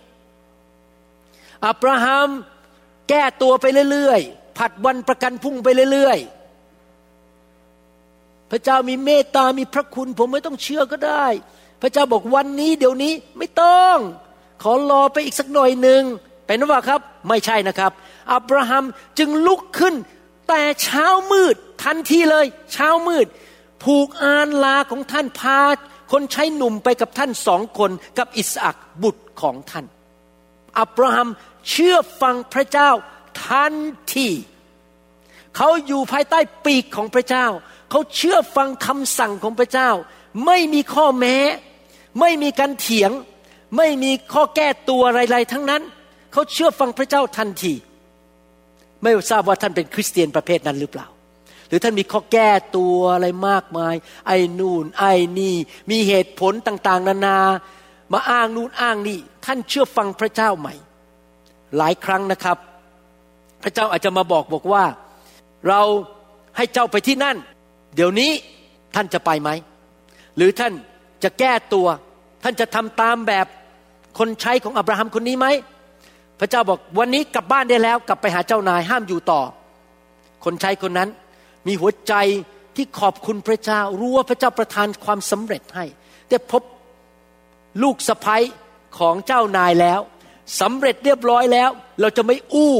อับราฮัมแก้ตัวไปเรื่อยๆ ผัดวันประกันพุ่งไปเรื่อยๆ พระเจ้ามีเมตตา มีพระคุณ ผมไม่ต้องเชื่อก็ได้ พระเจ้าบอกวันนี้เดี๋ยวนี้ไม่ต้อง ขอรอไปอีกสักหน่อยหนึ่งเป็นหรือเปล่าครับ ไม่ใช่นะครับ อับราฮัมจึงลุกขึ้น แต่เช้ามืดทันทีเลย เช้ามืด ผูกอานลาของท่านพา คนใช้หนุ่มไปกับท่านสองคนกับอิสอักบุตรของท่าน อับราฮัมเชื่อฟังพระเจ้าทันทีเขาอยู่ภายใต้ปีกของพระเจ้า เขาเชื่อฟังคำสั่งของพระเจ้า ไม่มีข้อแม้ ไม่มีการเถียง ไม่มีข้อแก้ตัวอะไรๆทั้งนั้น เขาเชื่อฟังพระเจ้าทันที ไม่ทราบว่าท่านเป็นคริสเตียนประเภทนั้นหรือเปล่า หรือท่านมีข้อแก้ตัวอะไรมากมาย ไอ้นู่นไอ้นี่ มีเหตุผลต่างๆ นานา มาอ้างนู่นอ้างนี่ ท่านเชื่อฟังพระเจ้าใหม่ หลายครั้งนะครับ พระเจ้าอาจจะมาบอกบอกว่า เราให้เจ้าไปที่นั่น เดี๋ยวนี้ท่านจะไปไหม หรือท่านจะแก้ตัว ท่านจะทำตามแบบคนใช้ของอับราฮัมคนนี้ไหมพระเจ้าบอกวันนี้กลับบ้านได้แล้ว กลับไปหาเจ้านายห้ามอยู่ต่อ คนใช้คนนั้น มีหัวใจที่ขอบคุณพระเจ้า รู้ว่าพระเจ้าประทานความสำเร็จให้ ได้พบลูกสะพ้ยของเจ้านายแล้วสำเร็จเรียบร้อยแล้ว เราจะไม่อู้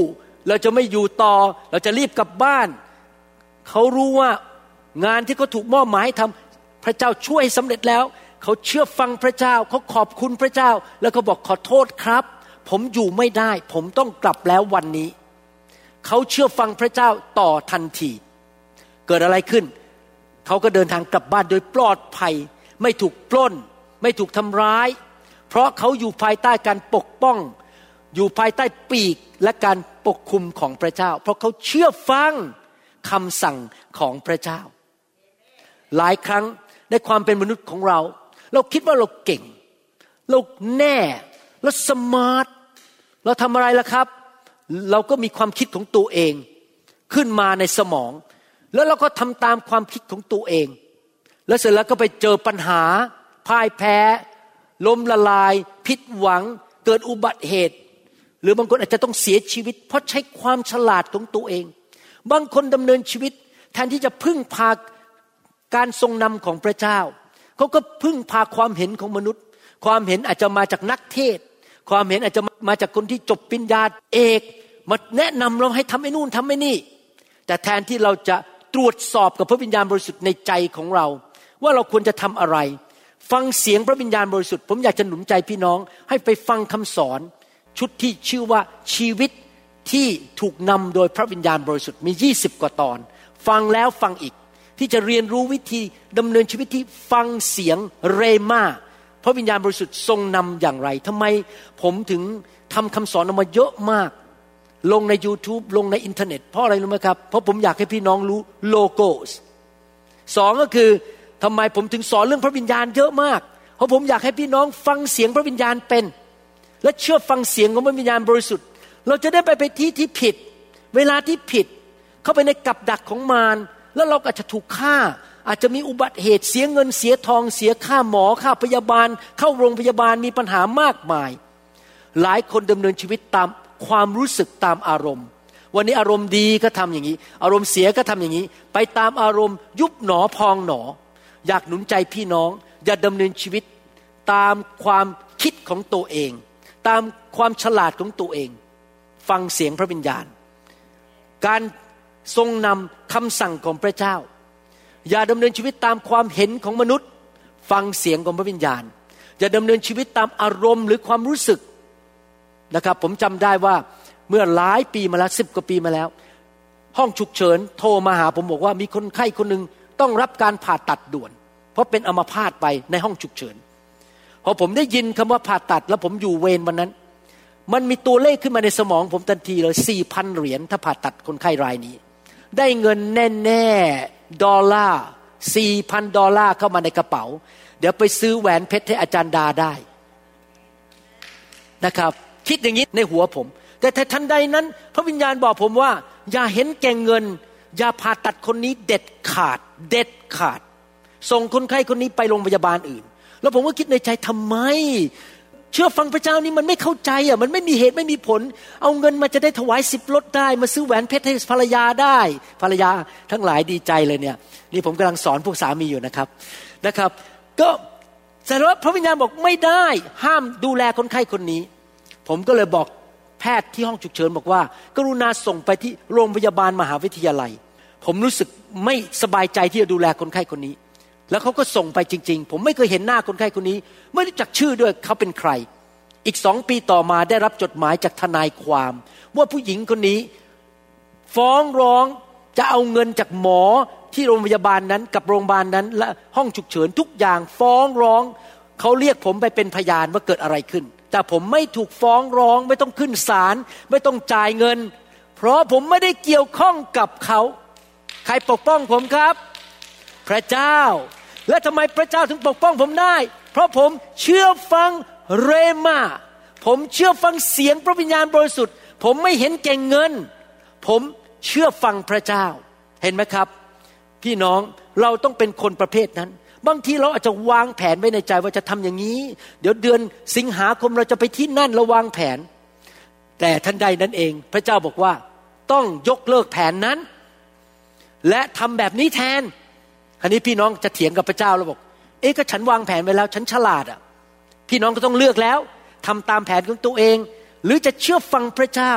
เราจะไม่อยู่ต่อ เราจะรีบกลับบ้าน เขารู้ว่างานที่เขาถูกมอบหมายให้ทำพระเจ้าช่วยสำเร็จแล้ว เขาเชื่อฟังพระเจ้า เขาขอบคุณพระเจ้า แล้วเขาบอกขอโทษครับ ผมอยู่ไม่ได้ ผมต้องกลับแล้ววันนี้ เขาเชื่อฟังพระเจ้าต่อทันที เกิดอะไรขึ้น เขาก็เดินทางกลับบ้านโดยปลอดภัย ไม่ถูกปล้น ไม่ถูกทำร้าย เพราะเขาอยู่ภายใต้การปกป้อง อยู่ภายใต้ปีกและการปกคุมของพระเจ้า เพราะเขาเชื่อฟังคำสั่งของพระเจ้า หลายครั้งในความเป็นมนุษย์ของเรา เราคิดว่าเราเก่ง เราแน่เราสมาร์ทเราทำอะไรล่ะครับ เราก็มีความคิดของตัวเอง ขึ้นมาในสมอง แล้วเราก็ทำตามความคิดของตัวเอง แล้วเสร็จแล้วก็ไปเจอปัญหาพ่ายแพ้ ล้มละลาย ผิดหวัง เกิดอุบัติเหตุ หรือบางคนอาจจะต้องเสียชีวิต เพราะใช้ความฉลาดของตัวเอง บางคนดำเนินชีวิต แทนที่จะพึ่งพาการทรงนำของพระเจ้าเขาก็พึ่งพาความเห็นของมนุษย์ ความเห็นอาจจะมาจากนักเทศ ความเห็นอาจจะมาจากคนที่จบปริญญาเอก มาแนะนำเราให้ทำไอ้นู่นทำไอ้นี่ แต่แทนที่เราจะ ตรวจสอบกับพระวิญญาณบริสุทธิ์ในใจของเรา ว่าเราควรจะทำอะไร ฟังเสียงพระวิญญาณบริสุทธิ์ ผมอยากจะหนุนใจพี่น้อง ให้ไปฟังคำสอน ชุดที่ชื่อว่าชีวิตที่ถูกนำโดยพระวิญญาณบริสุทธิ์มี 20 กว่าตอน ฟังแล้วฟังอีก ที่จะเรียนรู้วิธีดำเนินชีวิตที่ฟังเสียงเรมาพระวิญญาณบริสุทธิ์ทรงนำอย่างไรทำไมผมถึงทำคำสอนออกมาเยอะมาก ลงใน YouTube ลงในอินเทอร์เน็ตเพราะอะไรรู้ไหมครับ เพราะผมอยากให้พี่น้องรู้โลโก้สองก็คือทำไมผมถึงสอนเรื่องพระวิญญาณเยอะมาก เพราะผมอยากให้พี่น้องฟังเสียงพระวิญญาณเป็น และเชื่อฟังเสียงของพระวิญญาณบริสุทธิ์ เราจะได้ไปไปที่ที่ผิด เวลาที่ผิด เข้าไปในกับดักของมารแล้วเราก็อาจจะถูกฆ่า อาจจะมีอุบัติเหตุเสียเงินเสียทองเสียค่าหมอค่าพยาบาล เข้าโรงพยาบาลมีปัญหามากมาย หลายคนดำเนินชีวิตตาม ความรู้สึกตามอารมณ์ วันนี้อารมณ์ดีก็ทำอย่างนี้ อารมณ์เสียก็ทำอย่างนี้ ไปตามอารมณ์ ยุบหนอพองหนอ อยากหนุนใจพี่น้อง อย่าดำเนินชีวิตตามความคิดของตัวเอง ตามความฉลาดของตัวเอง ฟังเสียงพระวิญญาณ การทรงนำคำสั่งของพระเจ้า อย่าดำเนินชีวิตตามความเห็นของมนุษย์ ฟังเสียงของพระวิญญาณ อย่าดำเนินชีวิตตามอารมณ์หรือความรู้สึก นะครับ ผมจำได้ว่าเมื่อหลายปีมาแล้วสิบกว่าปีมาแล้ว ห้องฉุกเฉินโทรมาหาผมบอกว่ามีคนไข้คนหนึ่งต้องรับการผ่าตัดด่วน เพราะเป็นอัมพาตไปในห้องฉุกเฉินพอผมได้ยินคำว่าผ่าตัดแล้วผมอยู่เวรวันนั้น มันมีตัวเลขขึ้นมาในสมองผมทันทีเลยสี่พันเหรียญถ้าผ่าตัดคนไข้รายนี้ ได้เงินแน่ๆดอลลาร์สี่พันดอลลาร์เข้ามาในกระเป๋า เดี๋ยวไปซื้อแหวนเพชรให้อาจารย์ดาได้นะครับ คิดอย่างนี้ในหัวผม แต่ทันใดนั้น พระวิญญาณบอกผมว่า อย่าเห็นแก่เงิน อย่าผ่าตัดคนนี้เด็ดขาด เด็ดขาด ส่งคนไข้คนนี้ไปโรงพยาบาลอื่น แล้วผมก็คิดในใจทำไม เชื่อฟังพระเจ้านี่มันไม่เข้าใจอะมันไม่มีเหตุไม่มีผล เอาเงินมาจะได้ถวายสิบรถได้ มาซื้อแหวนเพชรให้ภรรยาได้ภรรยาทั้งหลายดีใจเลยเนี่ย นี่ผมกำลังสอนพวกสามีอยู่นะครับนะครับ ก็แต่ว่าพระวิญญาณบอกไม่ได้ ห้ามดูแลคนไข้คนนี้ ผมก็เลยบอกแพทย์ที่ห้องฉุกเฉินบอกว่า กรุณาส่งไปที่โรงพยาบาลมหาวิทยาลัย ผมรู้สึกไม่สบายใจที่จะดูแลคนไข้คนนี้ แล้วเขาก็ส่งไปจริง ๆ ผมไม่เคยเห็นหน้าคนไข้คนนี้ ไม่รู้จักชื่อด้วยเขาเป็นใคร อีกสองปีต่อมาได้รับจดหมายจากทนายความ ว่าผู้หญิงคนนี้ ฟ้องร้องจะเอาเงินจากหมอที่โรงพยาบาลนั้นกับโรงพยาบาลนั้น และห้องฉุกเฉินทุกอย่างฟ้องร้องเขาเรียกผมไปเป็นพยานว่าเกิดอะไรขึ้น แต่ผมไม่ถูกฟ้องร้อง ไม่ต้องขึ้นศาลไม่ต้องจ่ายเงิน เพราะผมไม่ได้เกี่ยวข้องกับเขา ใครปกป้องผมครับ พระเจ้า และทำไมพระเจ้าถึงปกป้องผมได้ เพราะผมเชื่อฟังเรมาผมเชื่อฟังเสียงพระวิญญาณบริสุทธิ์ ผมไม่เห็นแก่เงิน ผมเชื่อฟังพระเจ้า เห็นไหมครับ พี่น้องเราต้องเป็นคนประเภทนั้น บางทีเราอาจจะวางแผนไว้ในใจว่าจะทำอย่างนี้ เดี๋ยวเดือนสิงหาคมเราจะไปที่นั่นเราวางแผน แต่ทันใดนั้นเอง พระเจ้าบอกว่าต้องยกเลิกแผนนั้น และทำแบบนี้แทนอันนี้พี่น้องจะเถียงกับพระเจ้าแล้วบอก เอ๊ะก็ฉันวางแผนไว้แล้วฉันฉลาดอะ พี่น้องก็ต้องเลือกแล้วทำตามแผนของตัวเอง หรือจะเชื่อฟังพระเจ้า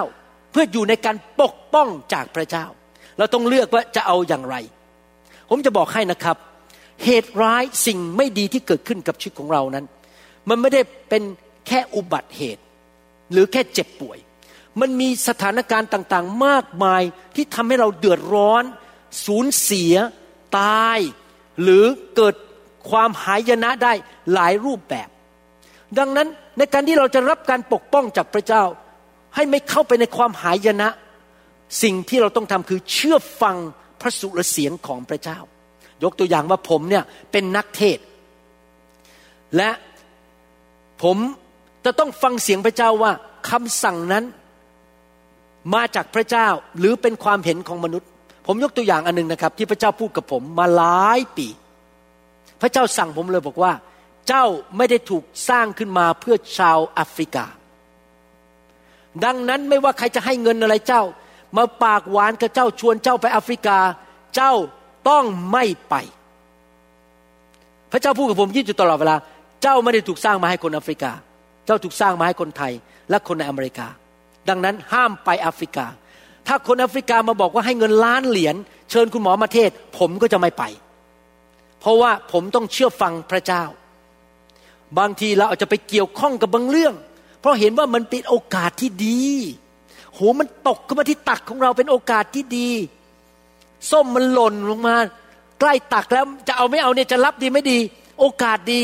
เพื่ออยู่ในการปกป้องจากพระเจ้า เราต้องเลือกว่าจะเอาอย่างไร ผมจะบอกให้นะครับ เหตุร้ายสิ่งไม่ดีที่เกิดขึ้นกับชีวิตของเรานั้น มันไม่ได้เป็นแค่อุบัติเหตุ หรือแค่เจ็บป่วย มันมีสถานการณ์ต่างๆ มากมายที่ทำให้เราเดือดร้อน สูญเสีย ตาย หรือเกิดความหายนะได้หลายรูปแบบ ดังนั้นในการที่เราจะรับการปกป้องจากพระเจ้า ให้ไม่เข้าไปในความหายนะ สิ่งที่เราต้องทำคือเชื่อฟังพระสุรเสียงของพระเจ้า ยกตัวอย่างว่าผมเนี่ยเป็นนักเทศ และผมจะต้องฟังเสียงพระเจ้าว่าคำสั่งนั้นมาจากพระเจ้าหรือเป็นความเห็นของมนุษย์ ผมยกตัวอย่างอันหนึงนะครับ ที่พระเจ้าพูดกับผมมาหลายปี พระเจ้าสั่งผมเลยบอกว่า เจ้าไม่ได้ถูกสร้างขึ้นมาเพื่อชาวแอฟริกา ดังนั้นไม่ว่าใครจะให้เงินอะไรเจ้า มาปากหวานกับเจ้าชวนเจ้าไปแอฟริกา เจ้า ต้องไม่ไป พระเจ้าพูดกับผมยิ่งอยู่ตลอดเวลา เจ้าไม่ได้ถูกสร้างมาให้คนแอฟริกา เจ้าถูกสร้างมาให้คนไทย และคนในอเมริกา ดังนั้นห้ามไปแอฟริกา ถ้าคนแอฟริกามาบอกว่าให้เงินล้านเหรียญเชิญคุณหมอมาเทศ ผมก็จะไม่ไป เพราะว่าผมต้องเชื่อฟังพระเจ้า บางทีเราอาจจะไปเกี่ยวข้องกับบางเรื่อง เพราะเห็นว่ามันเป็นโอกาสที่ดีโหมันตกขึ้นมาที่ตักของเราเป็นโอกาสที่ดี ส้มมันหล่นลงมา ใกล้ตักแล้วจะเอาไม่เอาเนี่ยจะรับดีไม่ดี โอกาสดี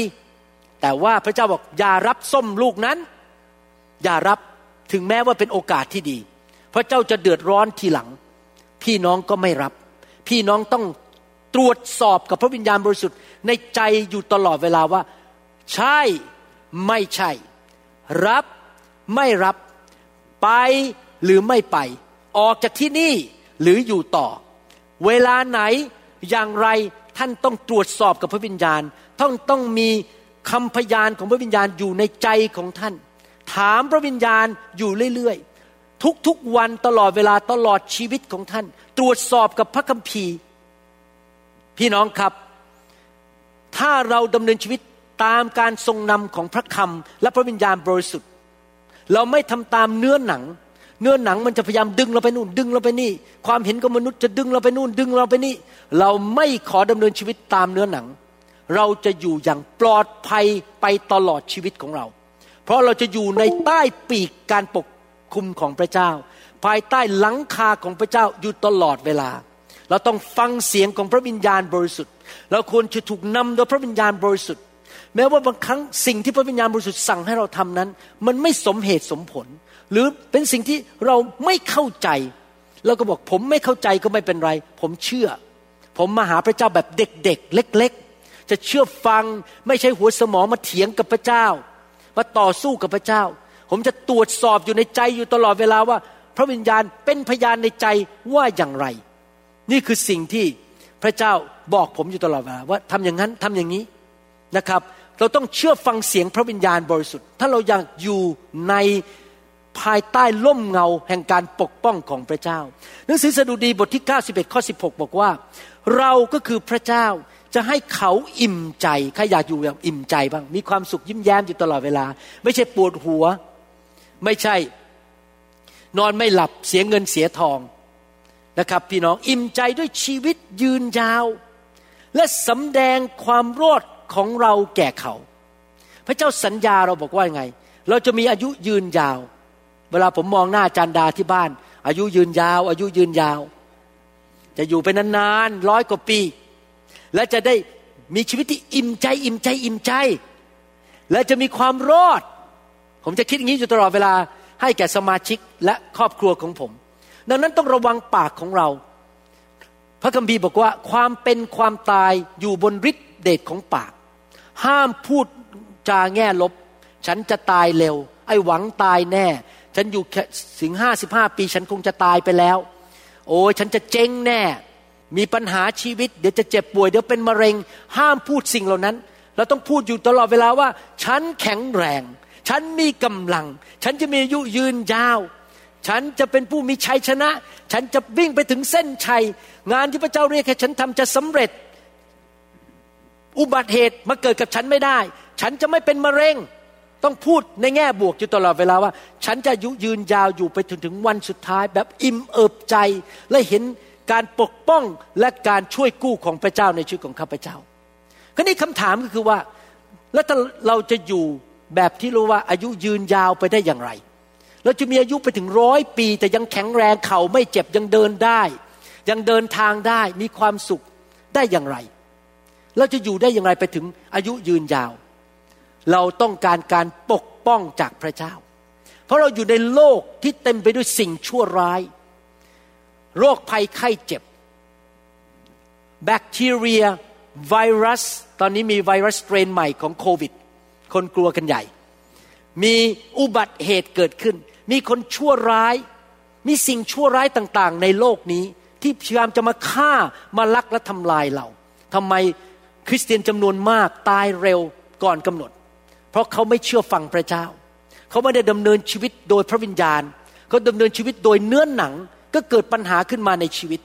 แต่ว่าพระเจ้าบอกอย่ารับส้มลูกนั้น อย่ารับถึงแม้ว่าเป็นโอกาสที่ดี พระเจ้าจะเดือดร้อนทีหลัง พี่น้องก็ไม่รับ พี่น้องต้องตรวจสอบกับพระวิญญาณบริสุทธิ์ในใจอยู่ตลอดเวลาว่า ใช่ไม่ใช่ รับไม่รับไปหรือไม่ไป ออกจากที่นี่หรืออยู่ต่อ เวลาไหนอย่างไรท่านต้องตรวจสอบกับพระวิญญาณต้องต้องมีคำพยานของพระวิญญาณอยู่ในใจของท่าน ถามพระวิญญาณอยู่เรื่อยๆ ทุกๆวันตลอดเวลาตลอดชีวิตของท่าน ตรวจสอบกับพระคัมภีร์ พี่น้องครับ ถ้าเราดำเนินชีวิตตามการทรงนำของพระคำและพระวิญญาณบริสุทธิ์ เราไม่ทำตามเนื้อหนัง เนื้อหนังมันจะพยายามดึงเราไปนู่นดึงเราไปนี่ ความเห็นของมนุษย์จะดึงเราไปนู่นดึงเราไปนี่ เราไม่ขอดำเนินชีวิตตามเนื้อหนัง เราจะอยู่อย่างปลอดภัยไปตลอดชีวิตของเรา เพราะเราจะอยู่ในใต้ปีกการปกคุมของพระเจ้า ภายใต้หลังคาของพระเจ้าอยู่ตลอดเวลา เราต้องฟังเสียงของพระวิญญาณบริสุทธิ์ เราควรจะถูกนำโดยพระวิญญาณบริสุทธิ์ แม้ว่าบางครั้งสิ่งที่พระวิญญาณบริสุทธิ์สั่งให้เราทำนั้น มันไม่สมเหตุสมผล หรือเป็นสิ่งที่เราไม่เข้าใจเราก็บอกผมไม่เข้าใจก็ไม่เป็นไร ผมเชื่อ ผมมาหาพระเจ้าแบบเด็กๆ เล็ก ๆ จะเชื่อฟังไม่ใช่หัวสมองมาเถียงกับพระเจ้า มาต่อสู้กับพระเจ้า ผมจะตรวจสอบอยู่ในใจอยู่ตลอดเวลาว่า พระวิญญาณเป็นพยานในใจว่าอย่างไร นี่คือสิ่งที่พระเจ้าบอกผมอยู่ตลอดเวลาว่าทำอย่างนั้นทำอย่างนี้นะครับ เราต้องเชื่อฟังเสียงพระวิญญาณบริสุทธิ์ ถ้าเราอยากอยู่ใน ภายใต้ล่มเงาแห่งการปกป้องของพระเจ้า หนังสือสดุดีบทที่ 91 ข้อ 16 บอกว่า เราก็คือพระเจ้าจะให้เขาอิ่มใจใครอยากอยู่อย่างอิ่มใจบ้าง มีความสุขยิ้มแย้มอยู่ตลอดเวลา ไม่ใช่ปวดหัว ไม่ใช่ นอนไม่หลับเสียเงินเสียทองนะครับ พี่น้องอิ่มใจด้วยชีวิตยืนยาว และสำแดงความรอดของเราแก่เขา พระเจ้าสัญญาเราบอกว่าไง เราจะมีอายุยืนยาว เวลาผมมองหน้าจันดาที่บ้าน อายุยืนยาว อายุยืนยาว จะอยู่ไปนานๆร้อยกว่าปี และจะได้มีชีวิตที่อิ่มใจ อิ่มใจอิ่มใจ และจะมีความรอด ผมจะคิดอย่างนี้อยู่ตลอดเวลา ให้แก่สมาชิกและครอบครัวของผม ดังนั้นต้องระวังปากของเรา พระคัมภีร์บอกว่า ความเป็นความตายอยู่บนฤทธิเดชของปาก ห้ามพูดจาแง่ลบ ฉันจะตายเร็ว ไอ้หวังตายแน่ ฉันอยู่แค่สิงห้าสิบห้าปี ฉันคงจะตายไปแล้ว โอ้ยฉันจะเจ๊งแน่ มีปัญหาชีวิต เดี๋ยวจะเจ็บป่วย เดี๋ยวเป็นมะเร็ง ห้ามพูดสิ่งเหล่านั้น เราต้องพูดอยู่ตลอดเวลาว่า ฉันแข็งแรง ฉันมีกำลัง ฉันจะมีอายุยืนยาว ฉันจะเป็นผู้มีชัยชนะ ฉันจะวิ่งไปถึงเส้นชัย งานที่พระเจ้าเรียกให้ฉันทำจะสำเร็จ อุบัติเหตุมาเกิดกับฉันไม่ได้ ฉันจะไม่เป็นมะเร็ง ต้องพูดในแง่บวกอยู่ตลอดเวลาว่า ฉันจะยุยืนยาวอยู่ไปถึงถึงวันสุดท้าย แบบอิ่มเอิบใจ และเห็นการปกป้องและการช่วยกู้ของพระเจ้าในชีวิตของข้าพเจ้าก็นี่คำถามก็คือว่า แล้วถ้าเราจะอยู่แบบที่รู้ว่าอายุยืนยาวไปได้อย่างไร เราจะมีอายุไปถึงร้อยปี แต่ยังแข็งแรงเข่าไม่เจ็บยังเดินได้ ยังเดินทางได้มีความสุขได้อย่างไร เราจะอยู่ได้อย่างไรไปถึงอายุยืนยาว เราต้องการการปกป้องจากพระเจ้า เพราะเราอยู่ในโลกที่เต็มไปด้วยสิ่งชั่วร้าย โรคภัยไข้เจ็บ แบคทีเรีย ไวรัส ตอนนี้มีไวรัสเตรนใหม่ของโควิด คนกลัวกันใหญ่ มีอุบัติเหตุเกิดขึ้น มีคนชั่วร้าย มีสิ่งชั่วร้ายต่างๆ ในโลกนี้ที่พยายามจะมาฆ่ามาลักและทำลายเราทำไมคริสเตียนจำนวนมากตายเร็วก่อนกำหนด เพราะเขาไม่เชื่อฟังพระเจ้า เขาไม่ได้ดำเนินชีวิตโดยพระวิญญาณ เขาดำเนินชีวิตโดยเนื้อหนังก็เกิดปัญหาขึ้นมาในชีวิต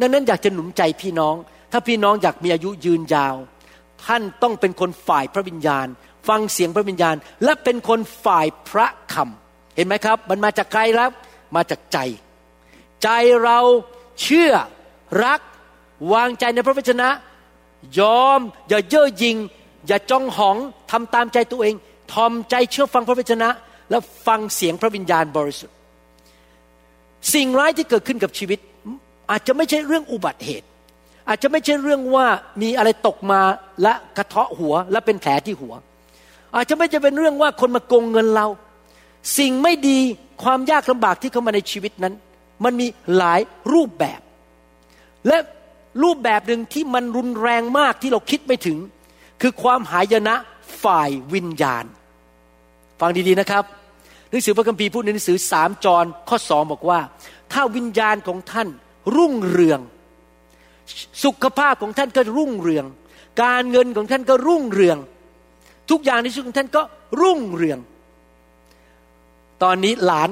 ดังนั้นอยากจะหนุนใจพี่น้อง ถ้าพี่น้องอยากมีอายุยืนยาว ท่านต้องเป็นคนฝ่ายพระวิญญาณ ฟังเสียงพระวิญญาณ และเป็นคนฝ่ายพระคำเห็นไหมครับ มันมาจากใครแล้วมาจากใจ ใจเราเชื่อรัก วางใจในพระวจนะ ยอมอย่าเย่อหยิง อย่าจ้องหองทำตามใจตัวเองทอมใจเชื่อฟังพระวจนะ และฟังเสียงพระวิญญาณบริสุทธิ์ สิ่งร้ายที่เกิดขึ้นกับชีวิต อาจจะไม่ใช่เรื่องอุบัติเหตุ อาจจะไม่ใช่เรื่องว่ามีอะไรตกมาและกระเทาะหัวและเป็นแผลที่หัว อาจจะไม่จะเป็นเรื่องว่าคนมาโกงเงินเรา สิ่งไม่ดีความยากลำบากที่เข้ามาในชีวิตนั้น มันมีหลายรูปแบบ และรูปแบบหนึ่งที่มันรุนแรงมากที่เราคิดไม่ถึง คือความหายนะฝ่ายวิญญาณ ฟังดีๆนะครับ หนังสือพระคัมภีร์พูดในหนังสือสามจรข้อสองบอกว่า ถ้าวิญญาณของท่านรุ่งเรือง สุขภาพของท่านก็รุ่งเรือง การเงินของท่านก็รุ่งเรือง ทุกอย่างในชีวิตของท่านก็รุ่งเรือง ตอนนี้หลาน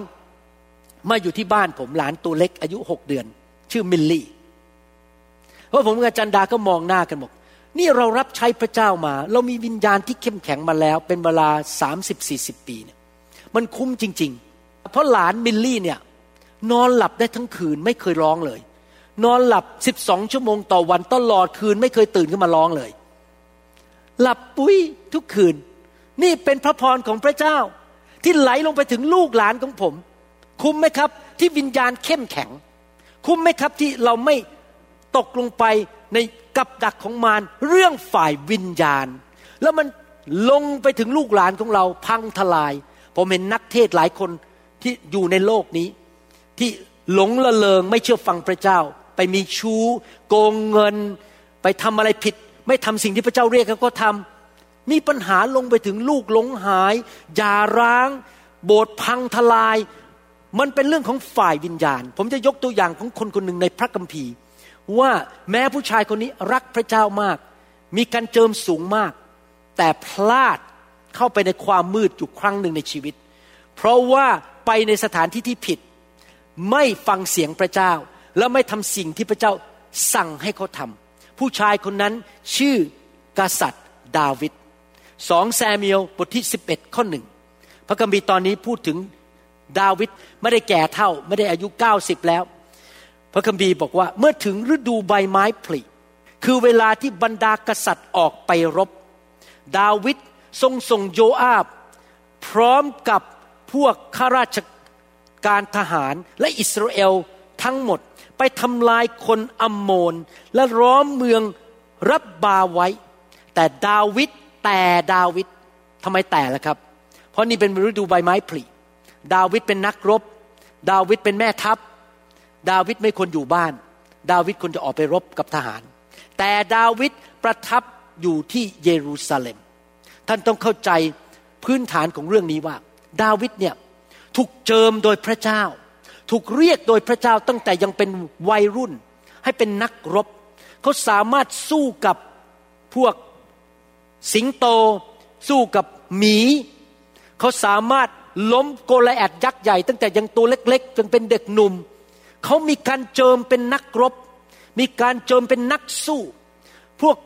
มาอยู่ที่บ้านผมหลานตัวเล็กอายุหกเดือน ชื่อมิลลี่เพราะผมกับจันดาก็มองหน้ากันบอก นี่เรารับใช้พระเจ้ามา เรามีวิญญาณที่เข้มแข็งมาแล้ว เป็นเวลาสามสิบสี่สิบปีเนี่ยมันคุ้มจริง ๆ เพราะหลานมิลลี่เนี่ยนอนหลับได้ทั้งคืนไม่เคยร้องเลย นอนหลับสิบสองชั่วโมงต่อวันตลอดคืนไม่เคยตื่นขึ้นมาร้องเลย หลับปุ้ยทุกคืน นี่เป็นพระพรของพระเจ้า ที่ไหลลงไปถึงลูกหลานของผม คุ้มไหมครับ ที่วิญญาณเข้มแข็ง คุ้มไหมครับที่เราไม่ตกลงไปใน กับดักของมารเรื่องฝ่ายวิญญาณ แล้วมันลงไปถึงลูกหลานของเราพังทลาย ผมเห็นนักเทศหลายคนที่อยู่ในโลกนี้ ที่หลงละเลงไม่เชื่อฟังพระเจ้า ไปมีชู้ โกงเงิน ไปทำอะไรผิด ไม่ทำสิ่งที่พระเจ้าเรียกเขาก็ทำมีปัญหาลงไปถึงลูกหลงหายหย่าร้าง โบสถ์พังทลาย มันเป็นเรื่องของฝ่ายวิญญาณ ผมจะยกตัวอย่างของคนคนหนึ่งในพระคัมภีร์ ว่าแม้ผู้ชายคนนี้รักพระเจ้ามาก มีการเจิมสูงมาก แต่พลาดเข้าไปในความมืดอยู่ครั้งหนึ่งในชีวิต เพราะว่าไปในสถานที่ที่ผิด ไม่ฟังเสียงพระเจ้า และไม่ทำสิ่งที่พระเจ้าสั่งให้เขาทำผู้ชายคนนั้นชื่อกษัตริย์ดาวิดสองแซมิเอลบทที่ 11 ข้อหนึ่งพระคัมภีร์ตอนนี้พูดถึงดาวิดไม่ได้แก่เท่า ไม่ได้อายุ 90 แล้ว พระคัมภีร์บอกว่าเมื่อถึงฤดูใบไม้ผลิคือเวลาที่บรรดากษัตริย์ออกไปรบ ดาวิดทรงส่งโยอาบ พร้อมกับพวกข้าราชการทหารและอิสราเอลทั้งหมดไปทำลายคนอัมโมนและร้อมเมืองรับบาไว้ แต่ดาวิดแต่ดาวิดทำไมแต่ล่ะครับ เพราะนี่เป็นฤดูใบไม้ผลิดาวิดเป็นนักรบ ดาวิดเป็นแม่ทัพ ดาวิดไม่ควรอยู่บ้าน ดาวิดควรจะออกไปรบกับทหาร แต่ดาวิดประทับอยู่ที่เยรูซาเล็ม ท่านต้องเข้าใจพื้นฐานของเรื่องนี้ว่า ดาวิดเนี่ยถูกเจิมโดยพระเจ้า ถูกเรียกโดยพระเจ้าตั้งแต่ยังเป็นวัยรุ่น ให้เป็นนักรบ เขาสามารถสู้กับพวกสิงโต สู้กับหมี เขาสามารถล้มโกลแอดยักษ์ใหญ่ ตั้งแต่ยังตัวเล็กๆจนเป็นเด็กหนุ่ม เขามีการเจิมเป็นนักรบ มีการเจิมเป็นนักสู้ พวก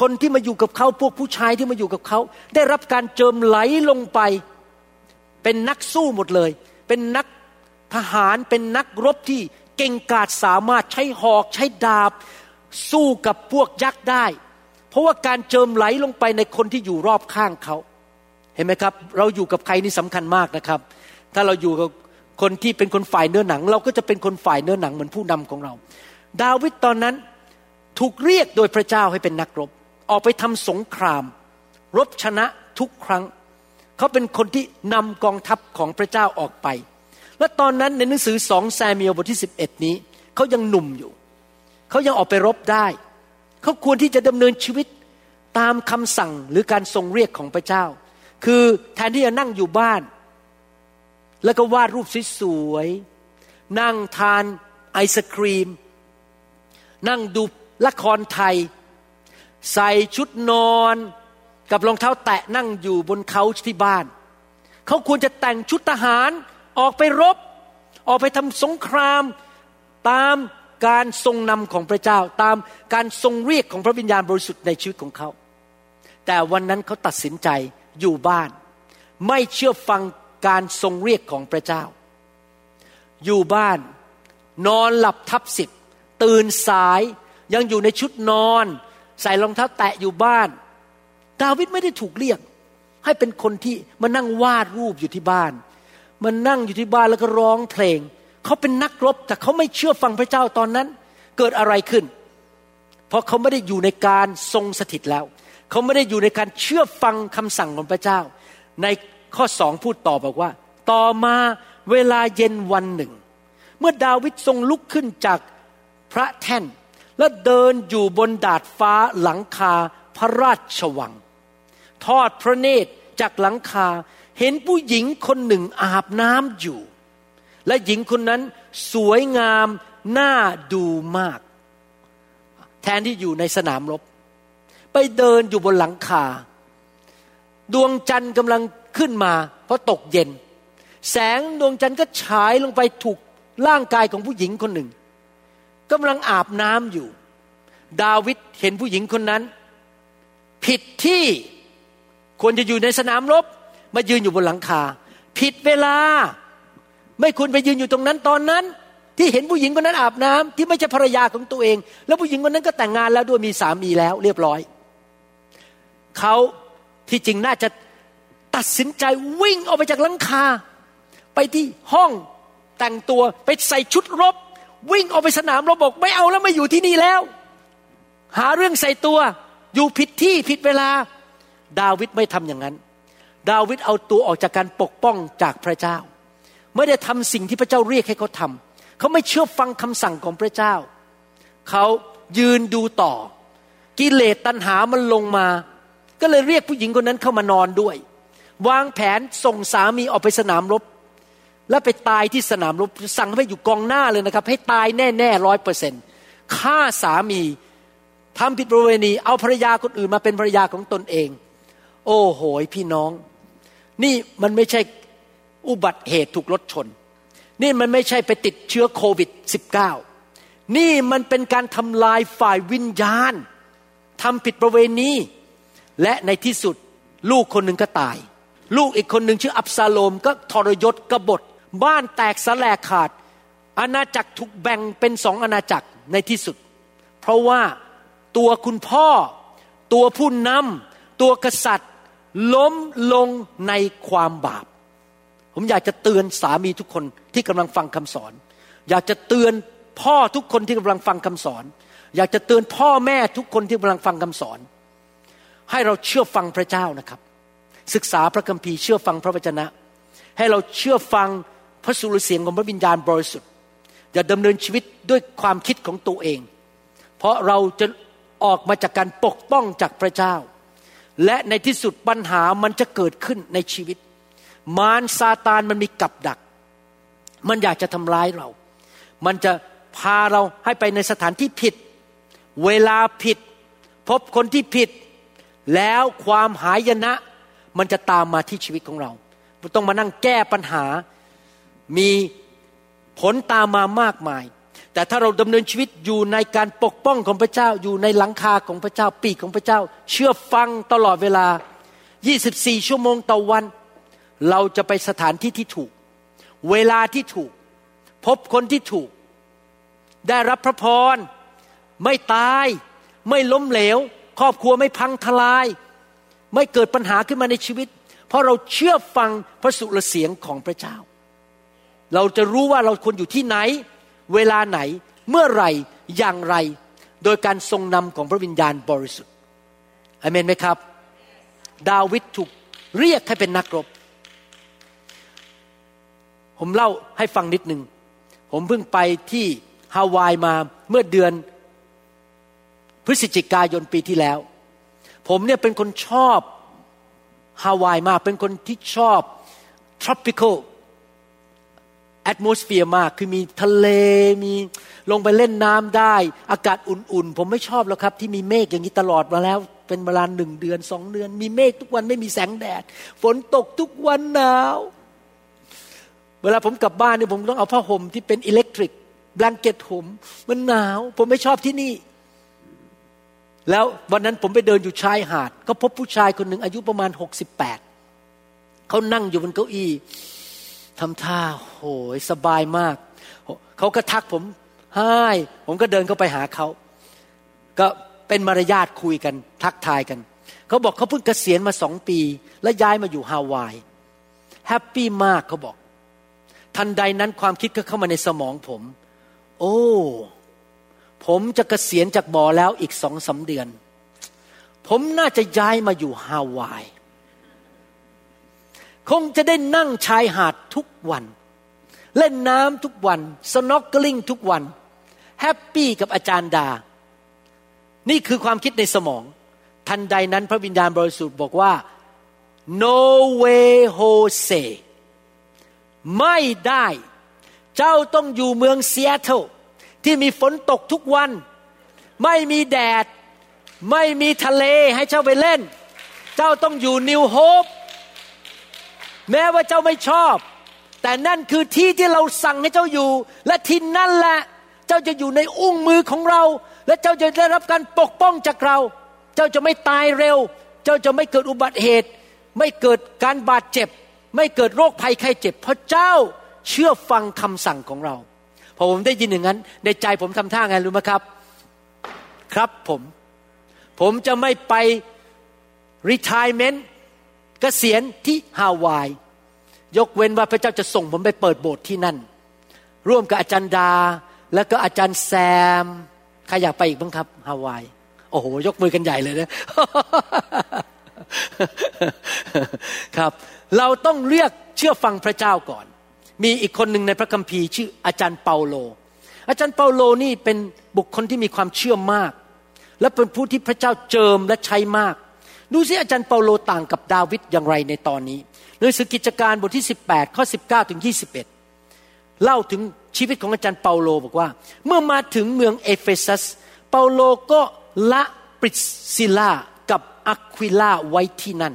คนที่มาอยู่กับเขาพวกผู้ชายที่มาอยู่กับเขา ได้รับการเจิมไหลลงไป เป็นนักสู้หมดเลย เป็นนักทหารเป็นนักรบที่เก่งกาจสามารถใช้หอกใช้ดาบ สู้กับพวกยักษ์ได้ เพราะว่าการเจิมไหลลงไปในคนที่อยู่รอบข้างเขา เห็นไหมครับ เราอยู่กับใครนี่สำคัญมากนะครับ ถ้าเราอยู่กับ คนที่เป็นคนฝ่ายเนื้อหนัง เราก็จะเป็นคนฝ่ายเนื้อหนังเหมือนผู้นำของเรา ดาวิดตอนนั้นถูกเรียกโดยพระเจ้าให้เป็นนักรบ ออกไปทำสงคราม รบชนะทุกครั้ง เขาเป็นคนที่นำกองทัพของพระเจ้าออกไป และตอนนั้นในหนังสือสองแซมเมียลบทที่ 11 นี้ เขายังหนุ่มอยู่ เขายังออกไปรบได้ เขาควรที่จะดำเนินชีวิตตามคำสั่งหรือการทรงเรียกของพระเจ้า คือแทนที่จะนั่งอยู่บ้าน แล้วก็วาดรูปสวยๆ นั่งทานไอศครีม นั่งดูละครไทย ใส่ชุดนอนกับรองเท้าแตะนั่งอยู่บนเขาที่บ้าน เขาควรจะแต่งชุดทหารออกไปรบ ออกไปทำสงครามตามการทรงนำของพระเจ้า ตามการทรงเรียกของพระวิญญาณบริสุทธิ์ในชีวิตของเขา แต่วันนั้นเขาตัดสินใจอยู่บ้าน ไม่เชื่อฟัง การทรงเรียกของพระเจ้า อยู่บ้านนอนหลับทับสิทธิ์ตื่นสายยังอยู่ในชุดนอน ใส่รองเท้าแตะอยู่บ้าน ดาวิดไม่ได้ถูกเรียก ให้เป็นคนที่มานั่งวาดรูปอยู่ที่บ้านมานั่งอยู่ที่บ้านแล้วก็ร้องเพลง เขาเป็นนักรบแต่เขาไม่เชื่อฟังพระเจ้าตอนนั้น เกิดอะไรขึ้น เพราะเขาไม่ได้อยู่ในการทรงสถิตแล้ว เขาไม่ได้อยู่ในการเชื่อฟังคำสั่งของพระเจ้า ใน ข้อสองพูดต่อบอกว่า ต่อมาเวลาเย็นวันหนึ่ง เมื่อดาวิดทรงลุกขึ้นจากพระแท่น และเดินอยู่บนดาดฟ้าหลังคาพระราชวัง ทอดพระเนตรจากหลังคาเห็นผู้หญิงคนหนึ่งอาบน้ำอยู่ และหญิงคนนั้นสวยงามน่าดูมาก แทนที่อยู่ในสนามรบ ไปเดินอยู่บนหลังคา ดวงจันทร์กำลัง ขึ้นมา เพราะตกเย็น แสงดวงจันทร์ก็ฉายลงไปถูกร่างกายของผู้หญิงคนหนึ่งกำลังอาบน้ำอยู่ ดาวิดเห็นผู้หญิงคนนั้น ผิดที่ควรจะอยู่ในสนามรบ มายืนอยู่บนหลังคา ผิดเวลา ไม่ควรไปยืนอยู่ตรงนั้นตอนนั้น ที่เห็นผู้หญิงคนนั้นอาบน้ำที่ไม่ใช่ภรรยาของตัวเอง แล้วผู้หญิงคนนั้นก็แต่งงานแล้วด้วยมีสามีแล้ว เรียบร้อย เขาที่จริงน่าจะ ตัดสินใจวิ่งออกไปจากหลังคา ไปที่ห้องแต่งตัวไปใส่ชุดรบ วิ่งออกไปสนามรบบอกไม่เอาแล้วไม่อยู่ที่นี่แล้ว หาเรื่องใส่ตัว อยู่ผิดที่ผิดเวลา ดาวิดไม่ทำอย่างนั้น ดาวิดเอาตัวออกจากการปกป้องจากพระเจ้า ไม่ได้ทำสิ่งที่พระเจ้าเรียกให้เขาทำเขาไม่เชื่อฟังคำสั่งของพระเจ้า เขายืนดูต่อ กิเลสตัณหามันลงมา ก็เลยเรียกผู้หญิงคนนั้นเข้ามานอนด้วย วางแผนส่งสามีออกไปสนามรบ แล้วไปตายที่สนามรบ สั่งให้อยู่กองหน้าเลยนะครับ ให้ตายแน่ๆร้อยเปอร์เซ็นต์ฆ่าสามีทำผิดประเวณี เอาภรรยาคนอื่นมาเป็นภรรยาของตนเอง โอ้โหพี่น้อง นี่มันไม่ใช่อุบัติเหตุถูกรถชน นี่มันไม่ใช่ไปติดเชื้อโควิด -19 นี่มันเป็นการทำลายฝ่ายวิญญาณทำผิดประเวณี และในที่สุดลูกคนหนึ่งก็ตาย ลูกอีกคนหนึ่งชื่ออับซาโลมก็ทรยศกบฏ บ้านแตกสลายขาด อาณาจักรถูกแบ่งเป็นสองอาณาจักรในที่สุด เพราะว่าตัวคุณพ่อ ตัวผู้นำตัวกษัตริย์ ล้มลงในความบาป ผมอยากจะเตือนสามีทุกคนที่กำลังฟังคำสอน อยากจะเตือนพ่อทุกคนที่กำลังฟังคำสอน อยากจะเตือนพ่อแม่ทุกคนที่กำลังฟังคำสอน ให้เราเชื่อฟังพระเจ้านะครับ ศึกษาพระคัมภีร์เชื่อฟังพระวจนะ ให้เราเชื่อฟังพระสุรเสียงของพระวิญญาณบริสุทธิ์อย่าดำเนินชีวิตด้วยความคิดของตัวเอง เพราะเราจะออกมาจากการปกป้องจากพระเจ้า และในที่สุดปัญหามันจะเกิดขึ้นในชีวิต มารซาตานมันมีกับดัก มันอยากจะทำร้ายเรา มันจะพาเราให้ไปในสถานที่ผิด เวลาผิด พบคนที่ผิด แล้วความหายนะ มันจะตามมาที่ชีวิตของเราต้องมานั่งแก้ปัญหา มีผลตามมามากมาย แต่ถ้าเราดำเนินชีวิตอยู่ในการปกป้องของพระเจ้า อยู่ในหลังคาของพระเจ้า ปีกของพระเจ้า เชื่อฟังตลอดเวลา 24 ชั่วโมงต่อวัน เราจะไปสถานที่ที่ถูก เวลาที่ถูก พบคนที่ถูก ได้รับพระพร ไม่ตาย ไม่ล้มเหลว ครอบครัวไม่พังทลาย ไม่เกิดปัญหาขึ้นมาในชีวิต เพราะเราเชื่อฟังพระสุรเสียงของพระเจ้า เราจะรู้ว่าเราควรอยู่ที่ไหน เวลาไหน เมื่อไหร่ อย่างไร โดยการทรงนำของพระวิญญาณบริสุทธิ์อเมนไหมครับ ดาวิดถูกเรียกให้เป็นนักรบ ผมเล่าให้ฟังนิดหนึ่ง ผมเพิ่งไปที่ฮาวายมาเมื่อเดือนพฤศจิกายนปีที่แล้ว ผมเนี่ยเป็นคนชอบฮาวายมาก เป็นคนที่ชอบ tropical atmosphere มาก คือมีทะเล มีลงไปเล่นน้ำได้ อากาศอุ่นๆ ผมไม่ชอบแล้วครับ ที่มีเมฆอย่างนี้ตลอดมาแล้ว เป็นเวลาหนึ่งเดือนสองเดือน มีเมฆทุกวันไม่มีแสงแดด ฝนตกทุกวันหนาว เวลาผมกลับบ้านเนี่ยผมต้องเอาผ้าห่มที่เป็นอิเล็กทริกแบงเก็ตห่มมันหนาว ผมไม่ชอบที่นี่ แล้ววันนั้นผมไปเดินอยู่ชายหาด ก็พบผู้ชายคนหนึ่งอายุประมาณหกสิบแปดเขานั่งอยู่บนเก้าอี้ทำท่าโหยสบายมาก เขาก็ทักผมไห้ผมก็เดินเข้าไปหาเขา ก็เป็นมารยาทคุยกัน ทักทายกัน เขาบอกเขาเพิ่งเกษียณมาสองปี และย้ายมาอยู่ฮาวาย แฮปปี้มากเขาบอก ทันใดนั้นความคิดก็เข้ามาในสมองผม โอ้ ผมจะเกษียณจากบ่อแล้วอีกสองสาเดือน ผมน่าจะย้ายมาอยู่ฮาวาย คงจะได้นั่งชายหาดทุกวัน เล่นน้ำทุกวัน สน็อกเกลิงทุกวัน แฮปปี้กับอาจารย์ดา นี่คือความคิดในสมอง ทันใดนั้นพระวิญญาณบริสุทธิ์บอกว่า no way Jose ไม่ได้ เจ้าต้องอยู่เมืองเซียเตล ที่มีฝนตกทุกวัน ไม่มีแดด ไม่มีทะเลให้เจ้าไปเล่น เจ้าต้องอยู่นิวโฮปแม้ว่าเจ้าไม่ชอบ แต่นั่นคือที่ที่เราสั่งให้เจ้าอยู่ และที่นั่นแหละ เจ้าจะอยู่ในอุ้งมือของเรา และเจ้าจะได้รับการปกป้องจากเรา เจ้าจะไม่ตายเร็ว เจ้าจะไม่เกิดอุบัติเหตุ ไม่เกิดการบาดเจ็บ ไม่เกิดโรคภัยไข้เจ็บ เพราะเจ้าเชื่อฟังคำสั่งของเรา พอผมได้ยินอย่างนั้น ในใจผมทำท่าไงรู้ไหมครับ ครับผม ผมจะไม่ไป retirement เกษียณที่ฮาวาย ยกเว้นว่าพระเจ้าจะส่งผมไปเปิดโบสถ์ที่นั่น ร่วมกับอาจารย์ดา แล้วก็อาจารย์แซม ใครอยากไปอีกบ้างครับฮาวาย โอ้โห ยกมือกันใหญ่เลยนะครับ เราต้องเรียกเชื่อฟังพระเจ้าก่อน มีอีกคนหนึ่งในพระคัมภีร์ชื่ออาจารย์เปาโล อาจารย์เปาโลนี่เป็นบุคคลที่มีความเชื่อมาก และเป็นผู้ที่พระเจ้าเจิมและใช้มาก ดูสิอาจารย์เปาโลต่างกับดาวิดอย่างไรในตอนนี้หนังสือกิจการบทที่ 18 ข้อ 19 ถึง 21 เล่าถึงชีวิตของอาจารย์เปาโลบอกว่า เมื่อมาถึงเมืองเอเฟซัส เปาโลก็ละปริซิลากับอะควิลาไว้ที่นั่น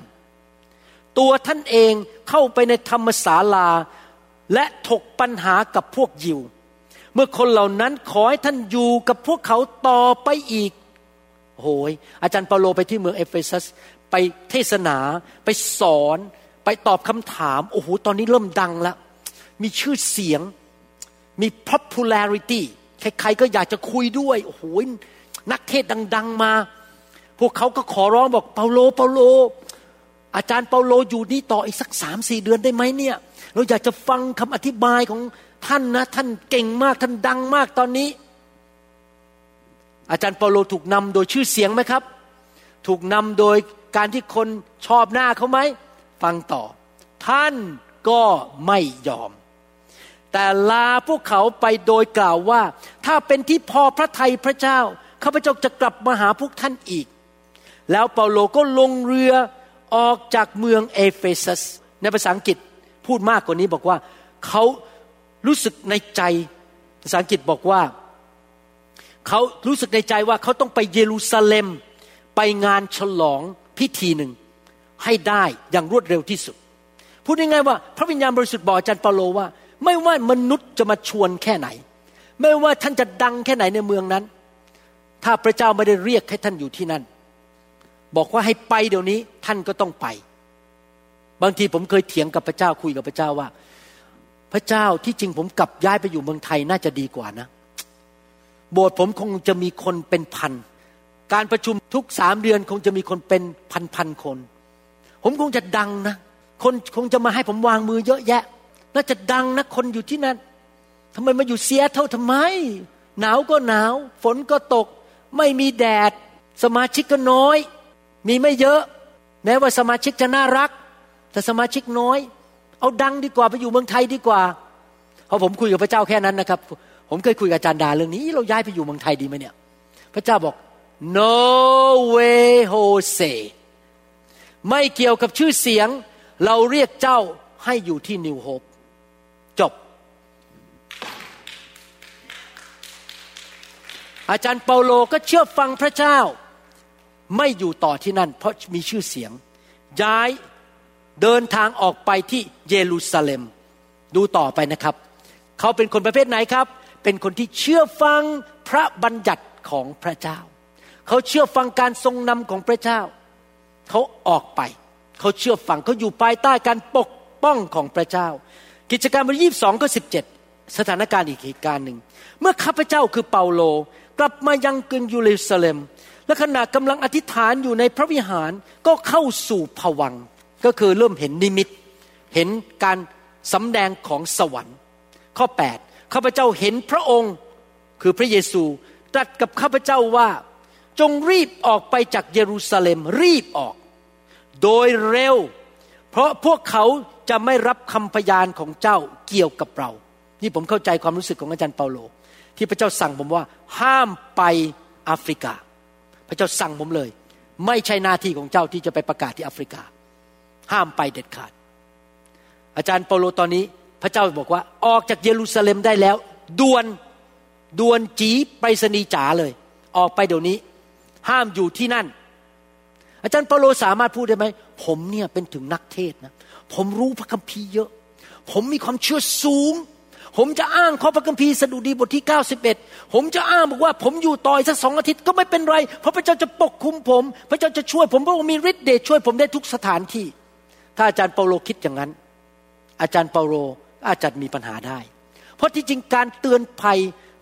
ตัวท่านเองเข้าไปในธรรมศาลา และถกปัญหากับพวกยิว เมื่อคนเหล่านั้นขอให้ท่านอยู่กับพวกเขาต่อไปอีกโหยอาจารย์เปาโลไปที่เมืองเอเฟซัสไปเทศนาไปสอนไปตอบคำถาม โอ้โห ตอนนี้เริ่มดังแล้ว มีชื่อเสียง มี popularity ใครๆก็อยากจะคุยด้วย โอ้โห นักเทศดัง ๆมา พวกเขาก็ขอร้องบอกเปาโล เปาโล อาจารย์เปาโลอยู่นี่ต่ออีกสักสามสี่เดือนได้ไหมเนี่ย เราอยากจะฟังคำอธิบายของท่านนะ ท่านเก่งมากท่านดังมากตอนนี้ อาจารย์เปาโลถูกนำโดยชื่อเสียงไหมครับ ถูกนำโดยการที่คนชอบหน้าเขาไหมฟังต่อ ท่านก็ไม่ยอม แต่ลาพวกเขาไปโดยกล่าวว่า ถ้าเป็นที่พอพระทัยพระเจ้าข้าพเจ้าจะกลับมาหาพวกท่านอีก แล้วเปาโลก็ลงเรือออกจากเมืองเอเฟซัส ในภาษาอังกฤษ พูดมากกว่านี้บอกว่าเขารู้สึกในใจภาษาอังกฤษบอกว่าเขารู้สึกในใจว่าเขาต้องไปเยรูซาเล็ม ไปงานฉลองพิธีหนึ่งให้ได้อย่างรวดเร็วที่สุด พูดง่ายๆว่า พระวิญญาณบริสุทธิ์บอกอาจารย์เปาโลว่า ไม่ว่ามนุษย์จะมาชวนแค่ไหน ไม่ว่าท่านจะดังแค่ไหนในเมืองนั้น ถ้าพระเจ้าไม่ได้เรียกให้ท่านอยู่ที่นั่น บอกว่าให้ไปเดี๋ยวนี้ท่านก็ต้องไป บางทีผมเคยเถียงกับพระเจ้าคุยกับพระเจ้าว่า พระเจ้าที่จริงผมกลับย้ายไปอยู่เมืองไทยน่าจะดีกว่านะ โบสถ์ผมคงจะมีคนเป็นพัน การประชุมทุกสามเดือนคงจะมีคนเป็นพันๆคน ผมคงจะดังนะ คนคงจะมาให้ผมวางมือเยอะแยะ น่าจะดังนะคนอยู่ที่นั่นทำไมมาอยู่เซียเท่าทำไม หนาวก็หนาว ฝนก็ตก ไม่มีแดด สมาชิกก็น้อย มีไม่เยอะ แม้ว่าสมาชิกจะน่ารัก แต่สมาชิกน้อย เอาดังดีกว่าไปอยู่เมืองไทยดีกว่าเพราะผมคุยกับพระเจ้าแค่นั้นนะครับ ผมเคยคุยกับอาจารย์ดาเรื่องนี้เราย้ายไปอยู่เมืองไทยดีไหมเนี่ย พระเจ้าบอก no way Jose ไม่เกี่ยวกับชื่อเสียง เราเรียกเจ้าให้อยู่ที่นิวโฮปจบ อาจารย์เปาโลก็เชื่อฟังพระเจ้า ไม่อยู่ต่อที่นั่น เพราะมีชื่อเสียง ย้าย เดินทางออกไปที่เยรูซาเล็ม ดูต่อไปนะครับ เขาเป็นคนประเภทไหนครับ เป็นคนที่เชื่อฟังพระบัญญัติของพระเจ้า เขาเชื่อฟังการทรงนำของพระเจ้า เขาออกไป เขาเชื่อฟังเขาอยู่ภายใต้การปกป้องของพระเจ้า กิจการบทที่22ก็17สถานการณ์อีกเหตุการณ์หนึ่ง เมื่อข้าพเจ้าคือเปาโล กลับมายังกรุงยูเรซาเล็มและขณะกำลังอธิษฐานอยู่ในพระวิหารก็เข้าสู่ผวัง ก็คือเริ่มเห็นนิมิต เห็นการสำแดงของสวรรค์ ข้อ 8 ข้าพเจ้าเห็นพระองค์คือพระเยซูตรัสกับข้าพเจ้าว่า จงรีบออกไปจากเยรูซาเล็มรีบออก โดยเร็ว เพราะพวกเขาจะไม่รับคำพยานของเจ้าเกี่ยวกับเรา นี่ผมเข้าใจความรู้สึกของอาจารย์เปาโล ที่พระเจ้าสั่งผมว่า ห้ามไปแอฟริกา พระเจ้าสั่งผมเลย ไม่ใช่หน้าที่ของเจ้าที่จะไปประกาศที่แอฟริกา ห้ามไปเด็ดขาด อาจารย์เปาโลตอนนี้พระเจ้าบอกว่าออกจากเยรูซาเล็มได้แล้วด่วนด่วนจีไปรษณีจ๋าเลย ออกไปเดี๋ยวนี้ ห้ามอยู่ที่นั่น อาจารย์เปาโลสามารถพูดได้ไหมผมเนี่ยเป็นถึงนักเทศนะผมรู้พระคัมภีร์เยอะ ผมมีความเชื่อสูง ผมจะอ้างข้อพระคัมภีร์สดุดีบทที่ 91 ผมจะอ้างบอกว่า ผมอยู่ต่ออีกสักสองอาทิตย์ก็ไม่เป็นไร เพราะพระเจ้าจะปกคุมผม พระเจ้าจะช่วยผมเพราะว่ามีฤทธิ์เดชช่วยผมได้ทุกสถานที่ ถ้าอาจารย์เปาโลคิดอย่างนั้น อาจารย์เปาโลอาจจะมีปัญหาได้ เพราะที่จริงการเตือนภัย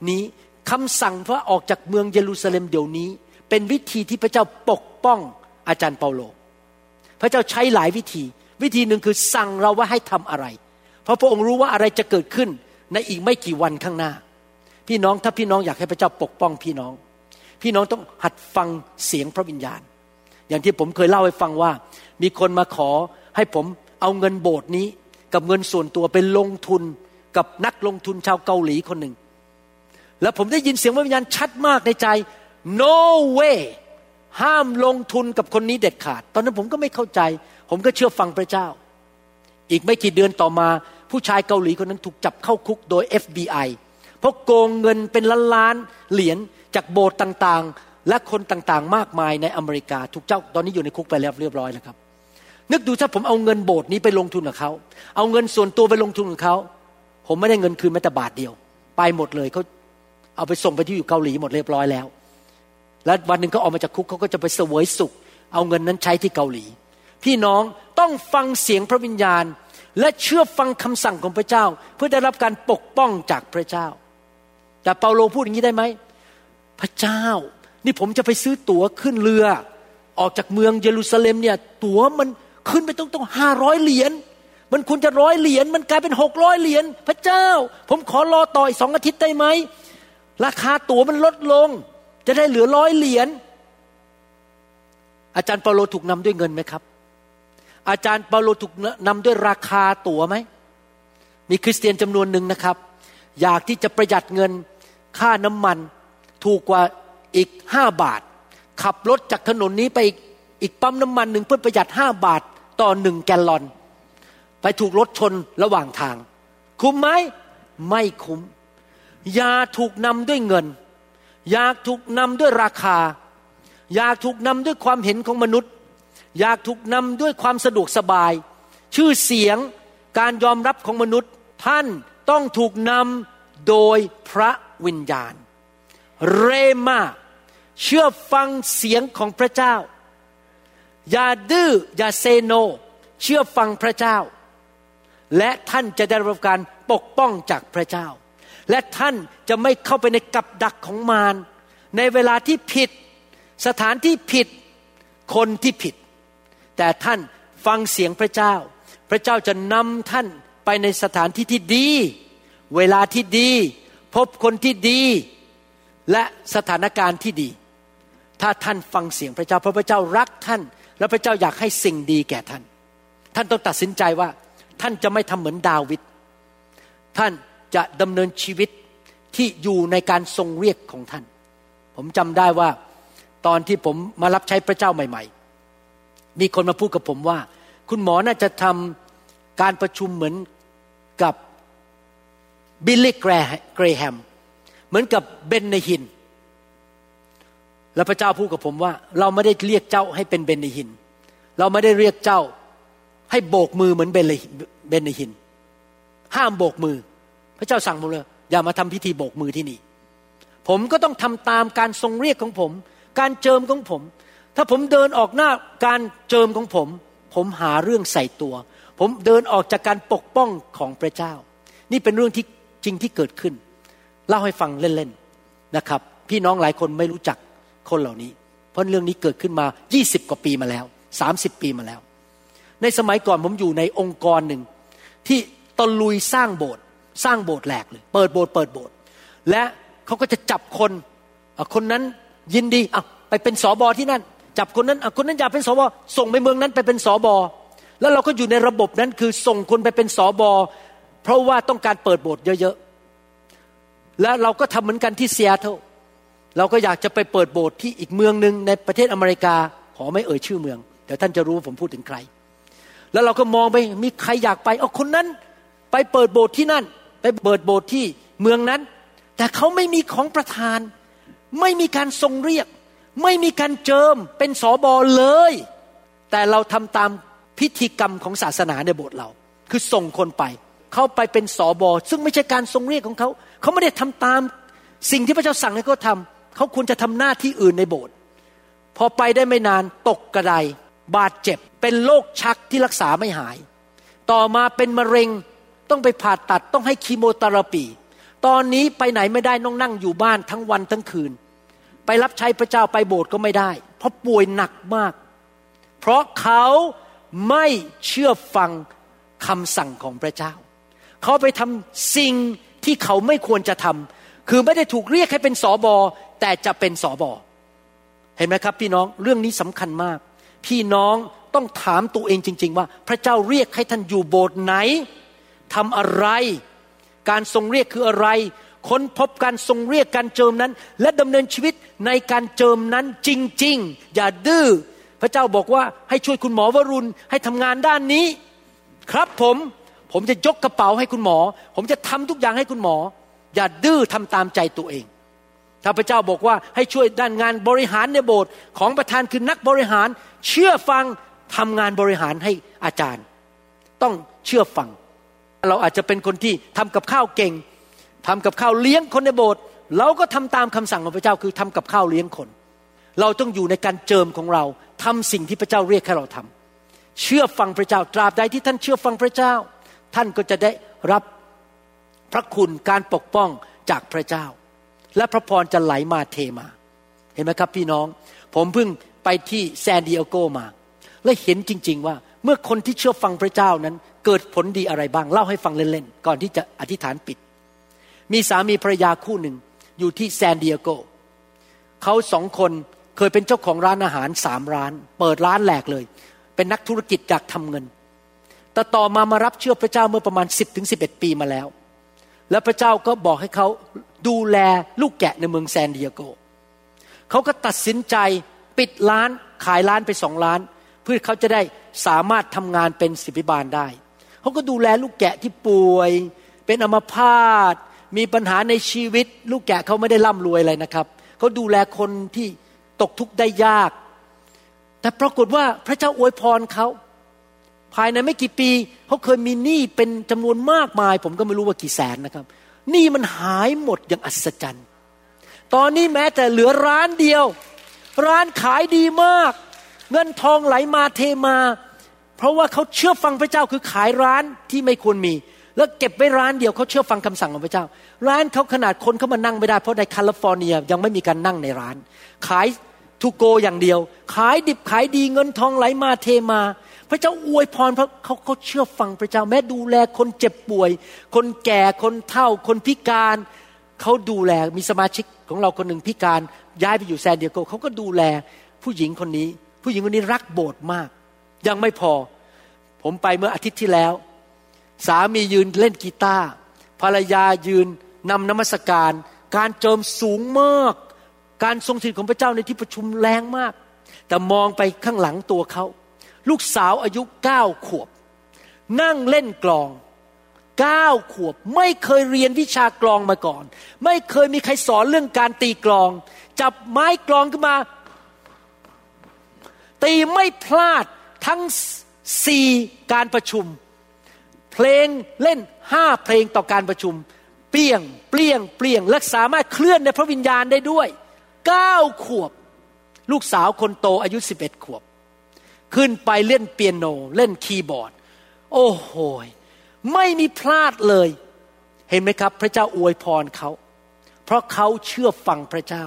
นี้คำสั่งว่าออกจากเมืองเยรูซาเล็มเดี๋ยวนี้ เป็นวิธีที่พระเจ้าปกป้องอาจารย์เปาโล พระเจ้าใช้หลายวิธี วิธีหนึ่งคือสั่งเราว่าให้ทำอะไร เพราะพระองค์รู้ว่าอะไรจะเกิดขึ้นในอีกไม่กี่วันข้างหน้า พี่น้องถ้าพี่น้องอยากให้พระเจ้าปกป้องพี่น้อง พี่น้องต้องหัดฟังเสียงพระวิญญาณ อย่างที่ผมเคยเล่าให้ฟังว่า มีคนมาขอ ให้ผมเอาเงินโบสถ์นี้ กับเงินส่วนตัวไปลงทุนกับนักลงทุนชาวเกาหลีคนหนึ่ง แล้วผมได้ยินเสียงวิญญาณชัดมากในใจ no way ห้ามลงทุนกับคนนี้เด็ดขาด ตอนนั้นผมก็ไม่เข้าใจ ผมก็เชื่อฟังพระเจ้า อีกไม่กี่เดือนต่อมา ผู้ชายเกาหลีคนนั้นถูกจับเข้าคุกโดย FBI เพราะโกงเงินเป็นล้านล้านๆเหรียญจากโบสถ์ต่างๆ และคนต่างๆ มากมายในอเมริกา ถูกเจ้าตอนนี้อยู่ในคุกไปแล้วเรียบร้อยแล้วครับ นึกดูถ้าผมเอาเงินโบสถ์นี้ไปลงทุนกับเขา เอาเงินส่วนตัวไปลงทุนกับเขา ผมไม่ได้เงินคืนแม้แต่บาทเดียว ไปหมดเลยเขาเอาไปส่งไปที่อยู่เกาหลีหมดเรียบร้อยแล้ว แล้ววันหนึ่งเขาออกมาจากคุกเขาก็จะไปเสวยสุข เอาเงินนั้นใช้ที่เกาหลี พี่น้องต้องฟังเสียงพระวิญญาณ และเชื่อฟังคำสั่งของพระเจ้า เพื่อได้รับการปกป้องจากพระเจ้า แต่เปาโลพูดอย่างนี้ได้ไหม พระเจ้า นี่ผมจะไปซื้อตั๋วขึ้นเรือ ออกจากเมืองเยรูซาเล็มเนี่ย ตั๋วมัน ขึ้นไปต้องต้องห้าร้อยเหรียญมันควรจะร้อยเหรียญมันกลายเป็นหกร้อยเหรียญพระเจ้า ผมขอรอต่ออีกสองอาทิตย์ได้ไหมราคาตั๋วมันลดลง จะได้เหลือร้อยเหรียญอาจารย์เปาโลถูกนำด้วยเงินไหมครับ อาจารย์เปาโลถูกนำด้วยราคาตั๋วไหมมีคริสเตียนจำนวนหนึ่งนะครับ อยากที่จะประหยัดเงินค่าน้ำมันถูกกว่าอีกห้าบาท ขับรถจากถนนนี้ไปอีกอีกปั๊มน้ำมันหนึ่งเพื่อประหยัดห้าบาท ต่อหนึ่งแกลลอน ไปถูกรถชนระหว่างทาง คุ้มไหมไม่คุ้ม ยาถูกนำด้วยเงิน อยากถูกนำด้วยราคา อยากถูกนำด้วยความเห็นของมนุษย์ อยากถูกนำด้วยความสะดวกสบาย ชื่อเสียงการยอมรับของมนุษย์ ท่านต้องถูกนำโดยพระวิญญาณ เรมา เชื่อฟังเสียงของพระเจ้า อย่าดื้ออย่าเซโน เชื่อฟังพระเจ้า และท่านจะได้รับการปกป้องจากพระเจ้า และท่านจะไม่เข้าไปในกับดักของมาร ในเวลาที่ผิด สถานที่ผิด คนที่ผิด แต่ท่านฟังเสียงพระเจ้า พระเจ้าจะนำท่านไปในสถานที่ที่ดี เวลาที่ดี พบคนที่ดี และสถานการณ์ที่ดี ถ้าท่านฟังเสียงพระเจ้า เพราะพระเจ้ารักท่าน และพระเจ้าอยากให้สิ่งดีแก่ท่าน ท่านต้องตัดสินใจว่าท่านจะไม่ทำเหมือนดาวิด ท่านจะดำเนินชีวิตที่อยู่ในการทรงเรียกของท่าน ผมจำได้ว่าตอนที่ผมมารับใช้พระเจ้าใหม่ ๆ มีคนมาพูดกับผมว่า คุณหมอน่าจะทำการประชุมเหมือนกับบิลลี่แกรแฮม เหมือนกับเบนนฮิน แล้วพระเจ้าพูดกับผมว่า เราไม่ได้เรียกเจ้าให้เป็นเบนเนฮิน เราไม่ได้เรียกเจ้าให้โบกมือเหมือนเบนเนฮิน ห้ามโบกมือ พระเจ้าสั่งผมเลยอย่ามาทำพิธีโบกมือที่นี่ ผมก็ต้องทำตามการทรงเรียกของผม การเจิมของผม ถ้าผมเดินออกหน้าการเจิมของผม ผมหาเรื่องใส่ตัว ผมเดินออกจากการปกป้องของพระเจ้า นี่เป็นเรื่องที่จริงที่เกิดขึ้น เล่าให้ฟังเล่นๆนะครับ พี่น้องหลายคนไม่รู้จัก คนเหล่านี้ เพราะเรื่องนี้เกิดขึ้นมา 20 กว่าปีมาแล้ว 30 ปีมาแล้ว ในสมัยก่อนผมอยู่ในองค์กรหนึ่ง ที่ตะลุยสร้างโบสถ์สร้างโบสถ์แหลกเลย เปิดโบสถ์เปิดโบสถ์และเขาก็จะจับคนคนนั้นยินดีอะไปเป็นสอบอที่นั่น จับคนนั้นคนนั้นอยากเป็นสอบอส่งไปเมืองนั้นไปเป็นสอบอแล้วเราก็อยู่ในระบบนั้นคือส่งคนไปเป็นสอบอเพราะว่าต้องการเปิดโบสถ์เยอะๆ แล้วเราก็ทำเหมือนกันที่เซียเทล เราก็อยากจะไปเปิดโบสถ์ที่อีกเมืองหนึ่งในประเทศอเมริกา ขอไม่เอ่ยชื่อเมือง เดี๋ยวท่านจะรู้ว่าผมพูดถึงใคร แล้วเราก็มองไปมีใครอยากไปเอาคนนั้น ไปเปิดโบสถ์ที่นั่น ไปเปิดโบสถ์ที่เมืองนั้น แต่เขาไม่มีของประทาน ไม่มีการทรงเรียก ไม่มีการเจิมเป็นสอบอเลย แต่เราทำตามพิธีกรรมของศาสนาในโบสถ์เรา คือส่งคนไป เขาไปเป็นสอบอซึ่งไม่ใช่การทรงเรียกของเขา เขาไม่ได้ทำตามสิ่งที่พระเจ้าสั่งให้เขาทำ เขาควรจะทำหน้าที่อื่นในโบสถ์พอไปได้ไม่นานตกกระไดบาดเจ็บ เป็นโรคชักที่รักษาไม่หาย ต่อมาเป็นมะเร็งต้องไปผ่าตัดต้องให้คีโมเทอราปี ตอนนี้ไปไหนไม่ได้ต้องนั่งอยู่บ้านทั้งวันทั้งคืน ไปรับใช้พระเจ้าไปโบสถ์ก็ไม่ได้ เพราะป่วยหนักมาก เพราะเขาไม่เชื่อฟังคำสั่งของพระเจ้า เขาไปทำสิ่งที่เขาไม่ควรจะทำ คือไม่ได้ถูกเรียกให้เป็นสอบอแต่จะเป็นสอบอเห็นไหมครับ พี่น้องเรื่องนี้สำคัญมาก พี่น้องต้องถามตัวเองจริง ๆ ว่า พระเจ้าเรียกให้ท่านอยู่โบสถ์ไหนทำอะไร การทรงเรียกคืออะไร ค้นพบการทรงเรียกการเจิมนั้น และดำเนินชีวิตในการเจิมนั้นจริง ๆ อย่าดื้อพระเจ้าบอกว่าให้ช่วยคุณหมอวรุณให้ทำงานด้านนี้ ครับผมผมจะยกกระเป๋าให้คุณหมอ ผมจะทำทุกอย่างให้คุณหมอ อย่าดื้อทำตามใจตัวเอง ถ้าพระเจ้าบอกว่าให้ช่วยด้านงานบริหารในโบสถ์ของประธานคือนักบริหาร เชื่อฟังทำงานบริหารให้อาจารย์ ต้องเชื่อฟัง เราอาจจะเป็นคนที่ทำกับข้าวเก่งทำกับข้าวเลี้ยงคนในโบสถ์เราก็ทำตามคำสั่งของพระเจ้าคือทำกับข้าวเลี้ยงคน เราต้องอยู่ในการเจิมของเราทำสิ่งที่พระเจ้าเรียกให้เราทำเชื่อฟังพระเจ้าตราบใดที่ท่านเชื่อฟังพระเจ้า ท่านก็จะได้รับ พระคุณการปกป้องจากพระเจ้า และพระพรจะไหลมาเทมา เห็นไหมครับพี่น้อง ผมเพิ่งไปที่แซนดิเอโกมา และเห็นจริง ๆ ว่าเมื่อคนที่เชื่อฟังพระเจ้านั้น เกิดผลดีอะไรบ้างเล่าให้ฟังเล่นๆก่อนที่จะอธิษฐานปิด มีสามีภรรยาคู่หนึ่งอยู่ที่แซนดิเอโกเขาสองคนเคยเป็นเจ้าของร้านอาหารสามร้าน เปิดร้านแหลกเลย เป็นนักธุรกิจอยากทำเงิน แต่ต่อมามารับเชื่อพระเจ้าเมื่อประมาณ 10บถึงสิปีมาแล้ว แล้วพระเจ้าก็บอกให้เขาดูแลลูกแกะในเมืองแซนดิเอโกเขาก็ตัดสินใจปิดร้านขายร้านไปสองล้าน เพื่อเขาจะได้สามารถทำงานเป็นสิบิบาลได้ เขาก็ดูแลลูกแกะที่ป่วย เป็นอัมพาตมีปัญหาในชีวิต ลูกแกะเขาไม่ได้ร่ำรวยอะไรนะครับ เขาดูแลคนที่ตกทุกข์ได้ยาก แต่ปรากฏว่าพระเจ้าอวยพรเขา ภายในไม่กี่ปีเขาเคยมีหนี้เป็นจำนวนมากมาย ผมก็ไม่รู้ว่ากี่แสนนะครับหนี้มันหายหมดอย่างอัศจรรย์ ตอนนี้แม้แต่เหลือร้านเดียว ร้านขายดีมาก เงินทองไหลมาเทมา เพราะว่าเขาเชื่อฟังพระเจ้าคือขายร้านที่ไม่ควรมี แล้วเก็บไว้ร้านเดียวเขาเชื่อฟังคำสั่งของพระเจ้า ร้านเขาขนาดคนเขามานั่งไม่ได้เพราะในแคลิฟอร์เนียยังไม่มีการนั่งในร้าน ขายทูโกอย่างเดียว ขายดิบขายดีเงินทองไหลมาเทมา พระเจ้าอวยพรเพราะเขาเขาเชื่อฟังพระเจ้าแม้ดูแลคนเจ็บป่วย คนแก่คนเฒ่า คนพิการเขาดูแลมีสมาชิกของเราคนหนึ่งพิการย้ายไปอยู่แซนดิเอโกเขาก็ดูแลผู้หญิงคนนี้ ผู้หญิงคนนี้รักโบสถ์มาก ยังไม่พอ ผมไปเมื่ออาทิตย์ที่แล้ว สามียืนเล่นกีตาร์ภรรยายืนนำนมัสการ การเจิมสูงมาก การทรงสถิของพระเจ้าในที่ประชุมแรงมาก แต่มองไปข้างหลังตัวเขา ลูกสาวอายุเก้าขวบ นั่งเล่นกลองเก้าขวบ ไม่เคยเรียนวิชากลองมาก่อน ไม่เคยมีใครสอนเรื่องการตีกลอง จับไม้กลองขึ้นมา ตีไม่พลาดทั้งสี่การประชุม เพลงเล่นห้าเพลงต่อการประชุม เปลี่ยงเปลี่ยงเปลี่ยงและสามารถเคลื่อนในพระวิญญาณได้ด้วยเก้าขวบ ลูกสาวคนโตอายุสิบเอ็ดขวบ ขึ้นไปเล่นเปียโน เล่นคีย์บอร์ด โอ้โหไม่มีพลาดเลย เห็นไหมครับ พระเจ้าอวยพรเขา เพราะเขาเชื่อฟังพระเจ้า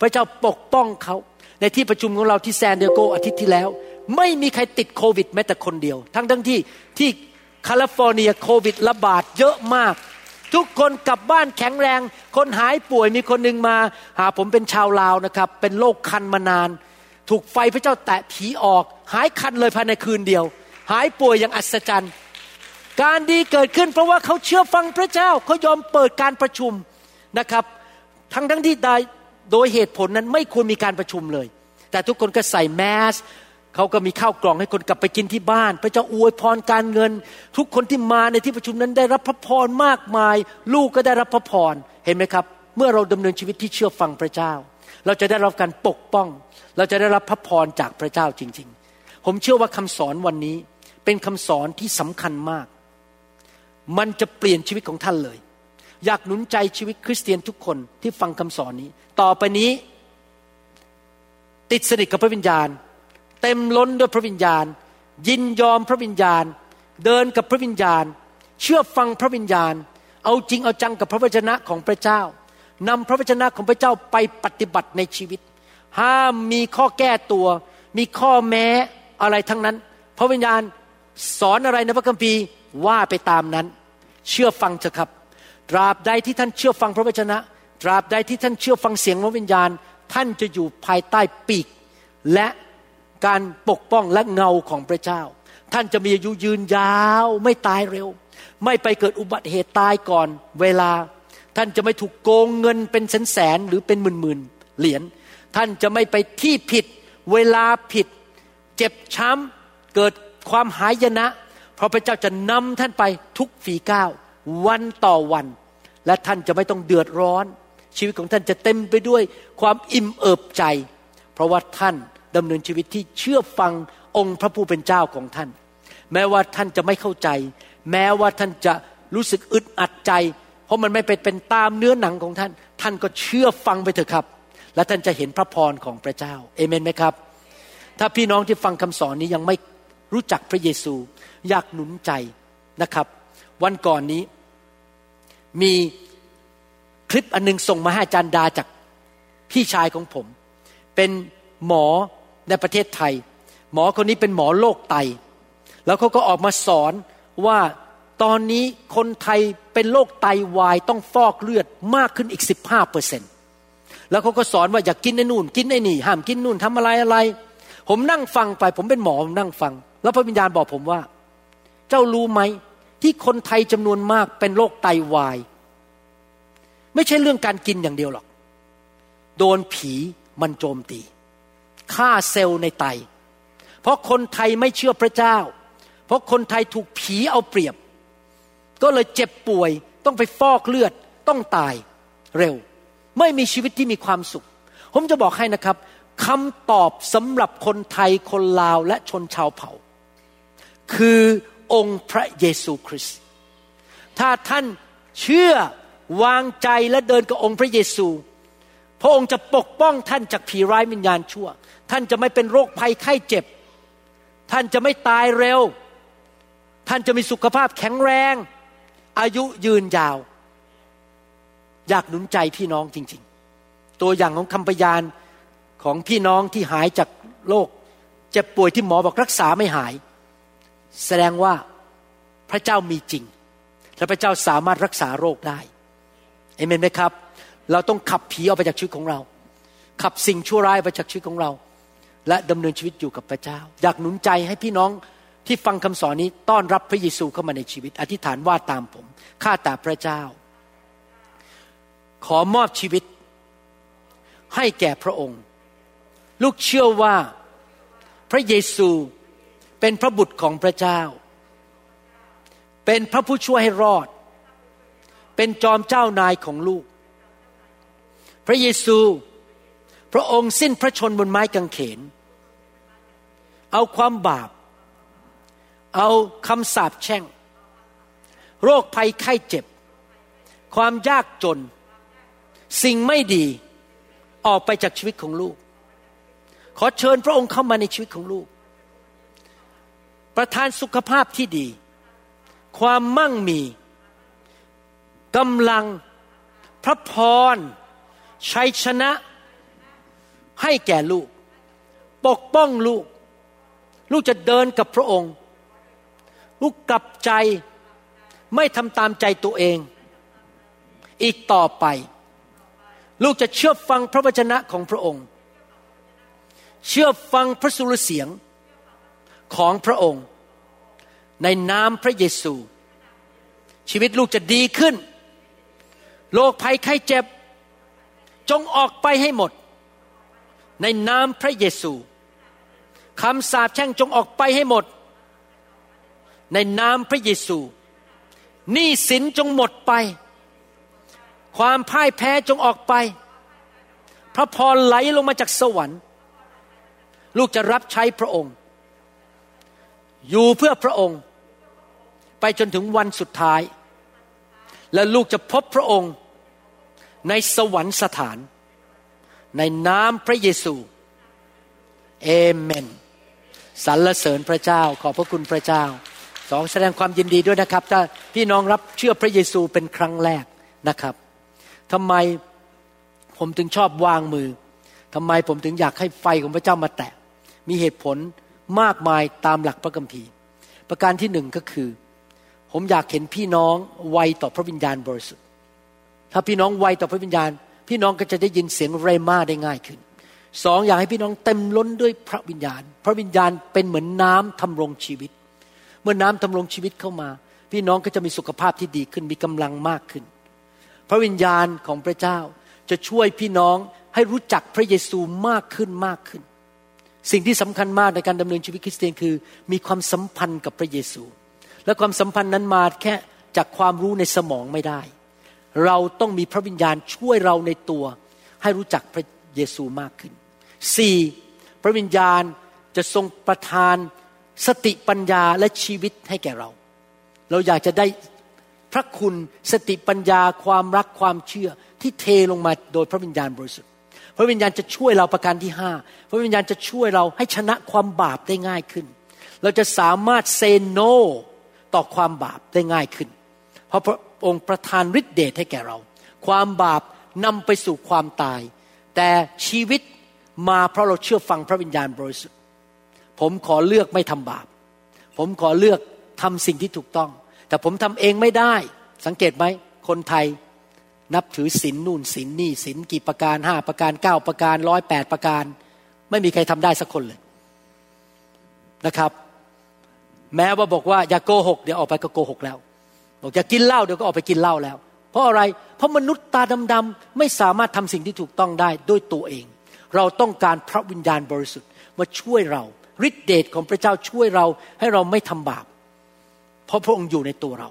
พระเจ้าปกป้องเขาในที่ประชุมของเราที่แซนเดียโกอาทิตย์ที่แล้ว ไม่มีใครติดโควิดแม้แต่คนเดียว ทั้งทั้งที่ที่แคลิฟอร์เนียโควิดระบาดเยอะมาก ทุกคนกลับบ้านแข็งแรง คนหายป่วยมีคนหนึ่งมา หาผมเป็นชาวลาวนะครับ เป็นโรคคันมานาน ถูกไฟพระเจ้าแตะผีออก หายคันเลยภายในคืนเดียว หายป่วยอย่างอัศจรรย์ การดีเกิดขึ้นเพราะว่าเขาเชื่อฟังพระเจ้าเขายอมเปิดการประชุมนะครับ ทั้งทั้งที่ได้โดยเหตุผลนั้นไม่ควรมีการประชุมเลย แต่ทุกคนก็ใส่แมสเขาก็มีข้าวกล่องให้คนกลับไปกินที่บ้าน พระเจ้าอวยพรการเงิน ทุกคนที่มาในที่ประชุมนั้นได้รับพระพรมากมาย ลูกก็ได้รับพระพรเห็นไหมครับ เมื่อเราดำเนินชีวิตที่เชื่อฟังพระเจ้า เราจะได้รับการปกป้อง เราจะได้รับพระพรจากพระเจ้าจริง ๆ ผมเชื่อว่าคำสอนวันนี้เป็นคำสอนที่สำคัญมาก มันจะเปลี่ยนชีวิตของท่านเลย อยากหนุนใจชีวิตคริสเตียนทุกคนที่ฟังคำสอนนี้ ต่อไปนี้ ติดสนิทกับพระวิญญาณ เต็มล้นด้วยพระวิญญาณ ยินยอมพระวิญญาณ เดินกับพระวิญญาณ เชื่อฟังพระวิญญาณ เอาจริงเอาจังกับพระวจนะของพระเจ้านำพระวจนะของพระเจ้าไปปฏิบัติในชีวิต ห้ามมีข้อแก้ตัว มีข้อแม้อะไรทั้งนั้น พระวิญญาณสอนอะไรในพระคัมภีร์ว่าไปตามนั้น เชื่อฟังเถอะครับ ตราบใดที่ท่านเชื่อฟังพระวจนะ ตราบใดที่ท่านเชื่อฟังเสียงพระวิญญาณ ท่านจะอยู่ภายใต้ปีก และการปกป้องและเงาของพระเจ้า ท่านจะมีอายุยืนยาวไม่ตายเร็ว ไม่ไปเกิดอุบัติเหตุตายก่อนเวลา ท่านจะไม่ถูกโกงเงินเป็นแสนแสนหรือเป็นหมื่นหมื่นเหรียญ ท่านจะไม่ไปที่ผิด เวลาผิด เจ็บช้ำเกิดความหายนะ เพราะพระเจ้าจะนำท่านไปทุกฝีก้าว วันต่อวัน และท่านจะไม่ต้องเดือดร้อน ชีวิตของท่านจะเต็มไปด้วยความอิ่มเอิบใจ เพราะว่าท่านดำเนินชีวิตที่เชื่อฟังองค์พระผู้เป็นเจ้าของท่าน แม้ว่าท่านจะไม่เข้าใจ แม้ว่าท่านจะรู้สึกอึดอัดใจ เพราะมันไม่เป็นเป็นตามเนื้อหนังของท่าน ท่านก็เชื่อฟังไปเถอะครับ และท่านจะเห็นพระพรของพระเจ้าเอเมนไหมครับ ถ้าพี่น้องที่ฟังคำสอนนี้ยังไม่รู้จักพระเยซูอยากหนุนใจนะครับ วันก่อนนี้ มีคลิปอันหนึงส่งมาให้อาจารย์ดาจากพี่ชายของผม เป็นหมอในประเทศไทย หมอคนนี้เป็นหมอโรคไต แล้วเขาก็ออกมาสอนว่าตอนนี้คนไทยเป็นโรคไตวายต้องฟอกเลือดมากขึ้นอีก 15เปอร์เซ็น แล้วเขาก็สอนว่าอย่ากกินไอ้นู่น กินไอ้นี่ห้ามกินนู่นทำอะไรอะไร ผมนั่งฟังไป ผมเป็นหมอผมนั่งฟัง แล้วพระวิญญาณบอกผมว่า เจ้ารู้ไหมที่คนไทยจำนวนมากเป็นโรคไตวาย ไม่ใช่เรื่องการกินอย่างเดียวหรอก โดนผีมันโจมตีฆ่าเซลล์ในไต เพราะคนไทยไม่เชื่อพระเจ้า เพราะคนไทยถูกผีเอาเปรียบ ก็เลยเจ็บป่วย ต้องไปฟอกเลือดต้องตายเร็ว ไม่มีชีวิตที่มีความสุข ผมจะบอกให้นะครับคำตอบสำหรับคนไทยคนลาวและชนชาวเผ่า คือองค์พระเยซูคริสต์ถ้าท่านเชื่อวางใจและเดินกับองค์พระเยซู พระองค์จะปกป้องท่านจากผีร้ายวิญญาณชั่ว ท่านจะไม่เป็นโรคภัยไข้เจ็บ ท่านจะไม่ตายเร็ว ท่านจะมีสุขภาพแข็งแรง อายุยืนยาว อยากหนุนใจพี่น้องจริง ๆ ตัวอย่างของคำพยานของพี่น้องที่หายจากโรคเจ็บป่วยที่หมอบอกรักษาไม่หาย แสดงว่าพระเจ้ามีจริง และพระเจ้าสามารถรักษาโรคได้เอเมนไหมครับ เราต้องขับผีออกไปจากชีวิตของเรา ขับสิ่งชั่วร้ายไปจากชีวิตของเรา และดำเนินชีวิตอยู่กับพระเจ้า อยากหนุนใจให้พี่น้องที่ฟังคำสอนนี้ต้อนรับพระเยซูเข้ามาในชีวิต อธิษฐานว่าตามผมข้าแต่พระเจ้า ขอมอบชีวิต ให้แก่พระองค์ ลูกเชื่อว่าพระเยซูเป็นพระบุตรของพระเจ้า เป็นพระผู้ช่วยให้รอด เป็นจอมเจ้านายของลูก พระเยซูพระองค์สิ้นพระชนบนไม้กางเขน เอาความบาป เอาคำสาปแช่ง โรคภัยไข้เจ็บ ความยากจน สิ่งไม่ดีออกไปจากชีวิตของลูก ขอเชิญพระองค์เข้ามาในชีวิตของลูก ประทานสุขภาพที่ดี ความมั่งมีกำลังพระพรชัยชนะให้แก่ลูก ปกป้องลูก ลูกจะเดินกับพระองค์ ลูกกลับใจไม่ทำตามใจตัวเอง อีกต่อไป ลูกจะเชื่อฟังพระวจนะของพระองค์ เชื่อฟังพระสุรเสียงของพระองค์ ในนามพระเยซู ชีวิตลูกจะดีขึ้น โรคภัยไข้เจ็บ จงออกไปให้หมด ในนามพระเยซูคำสาปแช่งจงออกไปให้หมด ในนามพระเยซูหนี้สินจงหมดไป ความพ่ายแพ้จงออกไป พระพรไหลลงมาจากสวรรค์ ลูกจะรับใช้พระองค์ อยู่เพื่อพระองค์ ไปจนถึงวันสุดท้าย และลูกจะพบพระองค์ในสวรรคสถาน ในนามพระเยซูเอเมนสรรเสริญพระเจ้าขอบพระคุณพระเจ้าสองแสดงความยินดีด้วยนะครับ ถ้าพี่น้องรับเชื่อพระเยซูเป็นครั้งแรกนะครับ ทำไมผมถึงชอบวางมือทำไมผมถึงอยากให้ไฟของพระเจ้ามาแตะ มีเหตุผลมากมายตามหลักพระคัมภีร์ ประการที่หนึ่งก็คือ ผมอยากเห็นพี่น้องไวต่อพระวิญญาณบริสุทธิ์ ถ้าพี่น้องไวต่อพระวิญญาณ พี่น้องก็จะได้ยินเสียงเรมาได้ง่ายขึ้นสองอยากให้พี่น้องเต็มล้นด้วยพระวิญญาณ พระวิญญาณเป็นเหมือนน้ำทำรงชีวิต เมื่อน้ำทำรงชีวิตเข้ามา พี่น้องก็จะมีสุขภาพที่ดีขึ้นมีกำลังมากขึ้น พระวิญญาณของพระเจ้าจะช่วยพี่น้องให้รู้จักพระเยซูมากขึ้นมากขึ้น สิ่งที่สำคัญมากในการดำเนินชีวิตคริสเตียนคือ มีความสัมพันธ์กับพระเยซู และความสัมพันธ์นั้นมาแค่จากความรู้ในสมองไม่ได้ เราต้องมีพระวิญญาณช่วยเราในตัว ให้รู้จักพระเยซูมากขึ้นสี่พระวิญญาณจะทรงประทานสติปัญญาและชีวิตให้แก่เรา เราอยากจะได้ พระคุณสติปัญญาความรักความเชื่อที่เทลงมาโดยพระวิญญาณบริสุทธิ์ พระวิญญาณจะช่วยเราประการที่ห้าพระวิญญาณจะช่วยเราให้ชนะความบาปได้ง่ายขึ้น เราจะสามารถเซโนต่อความบาปได้ง่ายขึ้น เพราะพระองค์ประทานฤทธิเดชให้แก่เรา ความบาปนำไปสู่ความตาย แต่ชีวิตมาเพราะเราเชื่อฟังพระวิญญาณบริสุทธิ์ ผมขอเลือกไม่ทำบาป ผมขอเลือกทำสิ่งที่ถูกต้อง แต่ผมทำเองไม่ได้ สังเกตไหมคนไทยนับถือศีลนนู่นศีลนนี่ศีลกี่ประการห้าประการเก้าประการร้อยแปดประการ ไม่มีใครทำได้สักคนเลยนะครับ แม้ว่าบอกว่าอย่าโกหกเดี๋ยวออกไปก็โกหกแล้ว บอกอย่ากินเหล้าเดี๋ยวก็ออกไปกินเหล้าแล้ว เพราะอะไรเพราะมนุษย์ตาดำๆไม่สามารถทำสิ่งที่ถูกต้องได้ด้วยตัวเอง เราต้องการพระวิญญาณบริสุทธิ์มาช่วยเราฤทธิเดชของพระเจ้าช่วยเราให้เราไม่ทำบาป เพราะพระองค์อยู่ในตัวเรา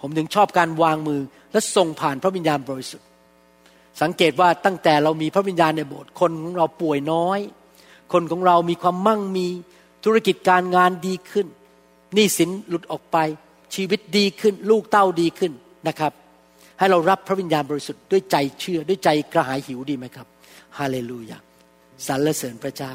ผมถึงชอบการวางมือและส่งผ่านพระวิญญาณบริสุทธิ์ สังเกตว่าตั้งแต่เรามีพระวิญญาณในโบสถ์คนของเราป่วยน้อย คนของเรามีความมั่งมีธุรกิจการงานดีขึ้นหนี้สินหลุดออกไป ชีวิตดีขึ้น ลูกเต้าดีขึ้นนะครับ ให้เรารับพระวิญญาณบริสุทธิ์ด้วยใจเชื่อด้วยใจกระหายหิวดีไหมครับฮาเลลูยาสรรเสริญพระเจ้า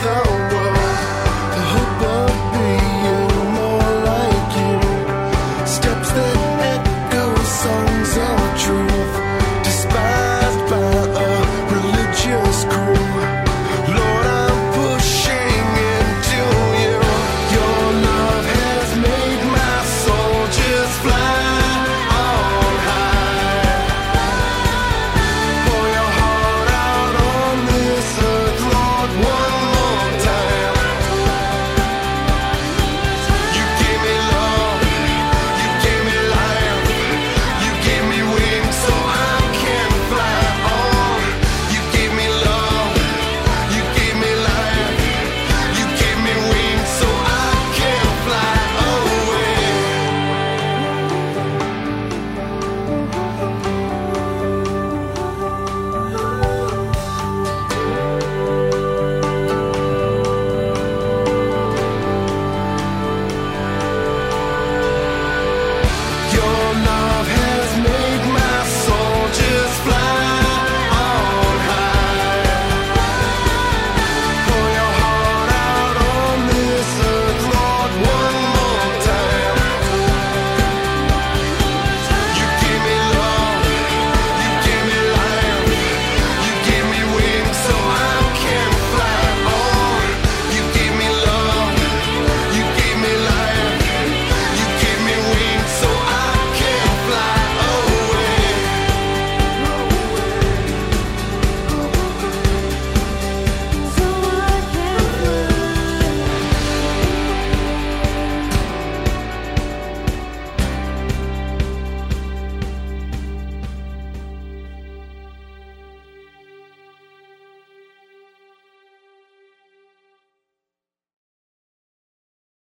though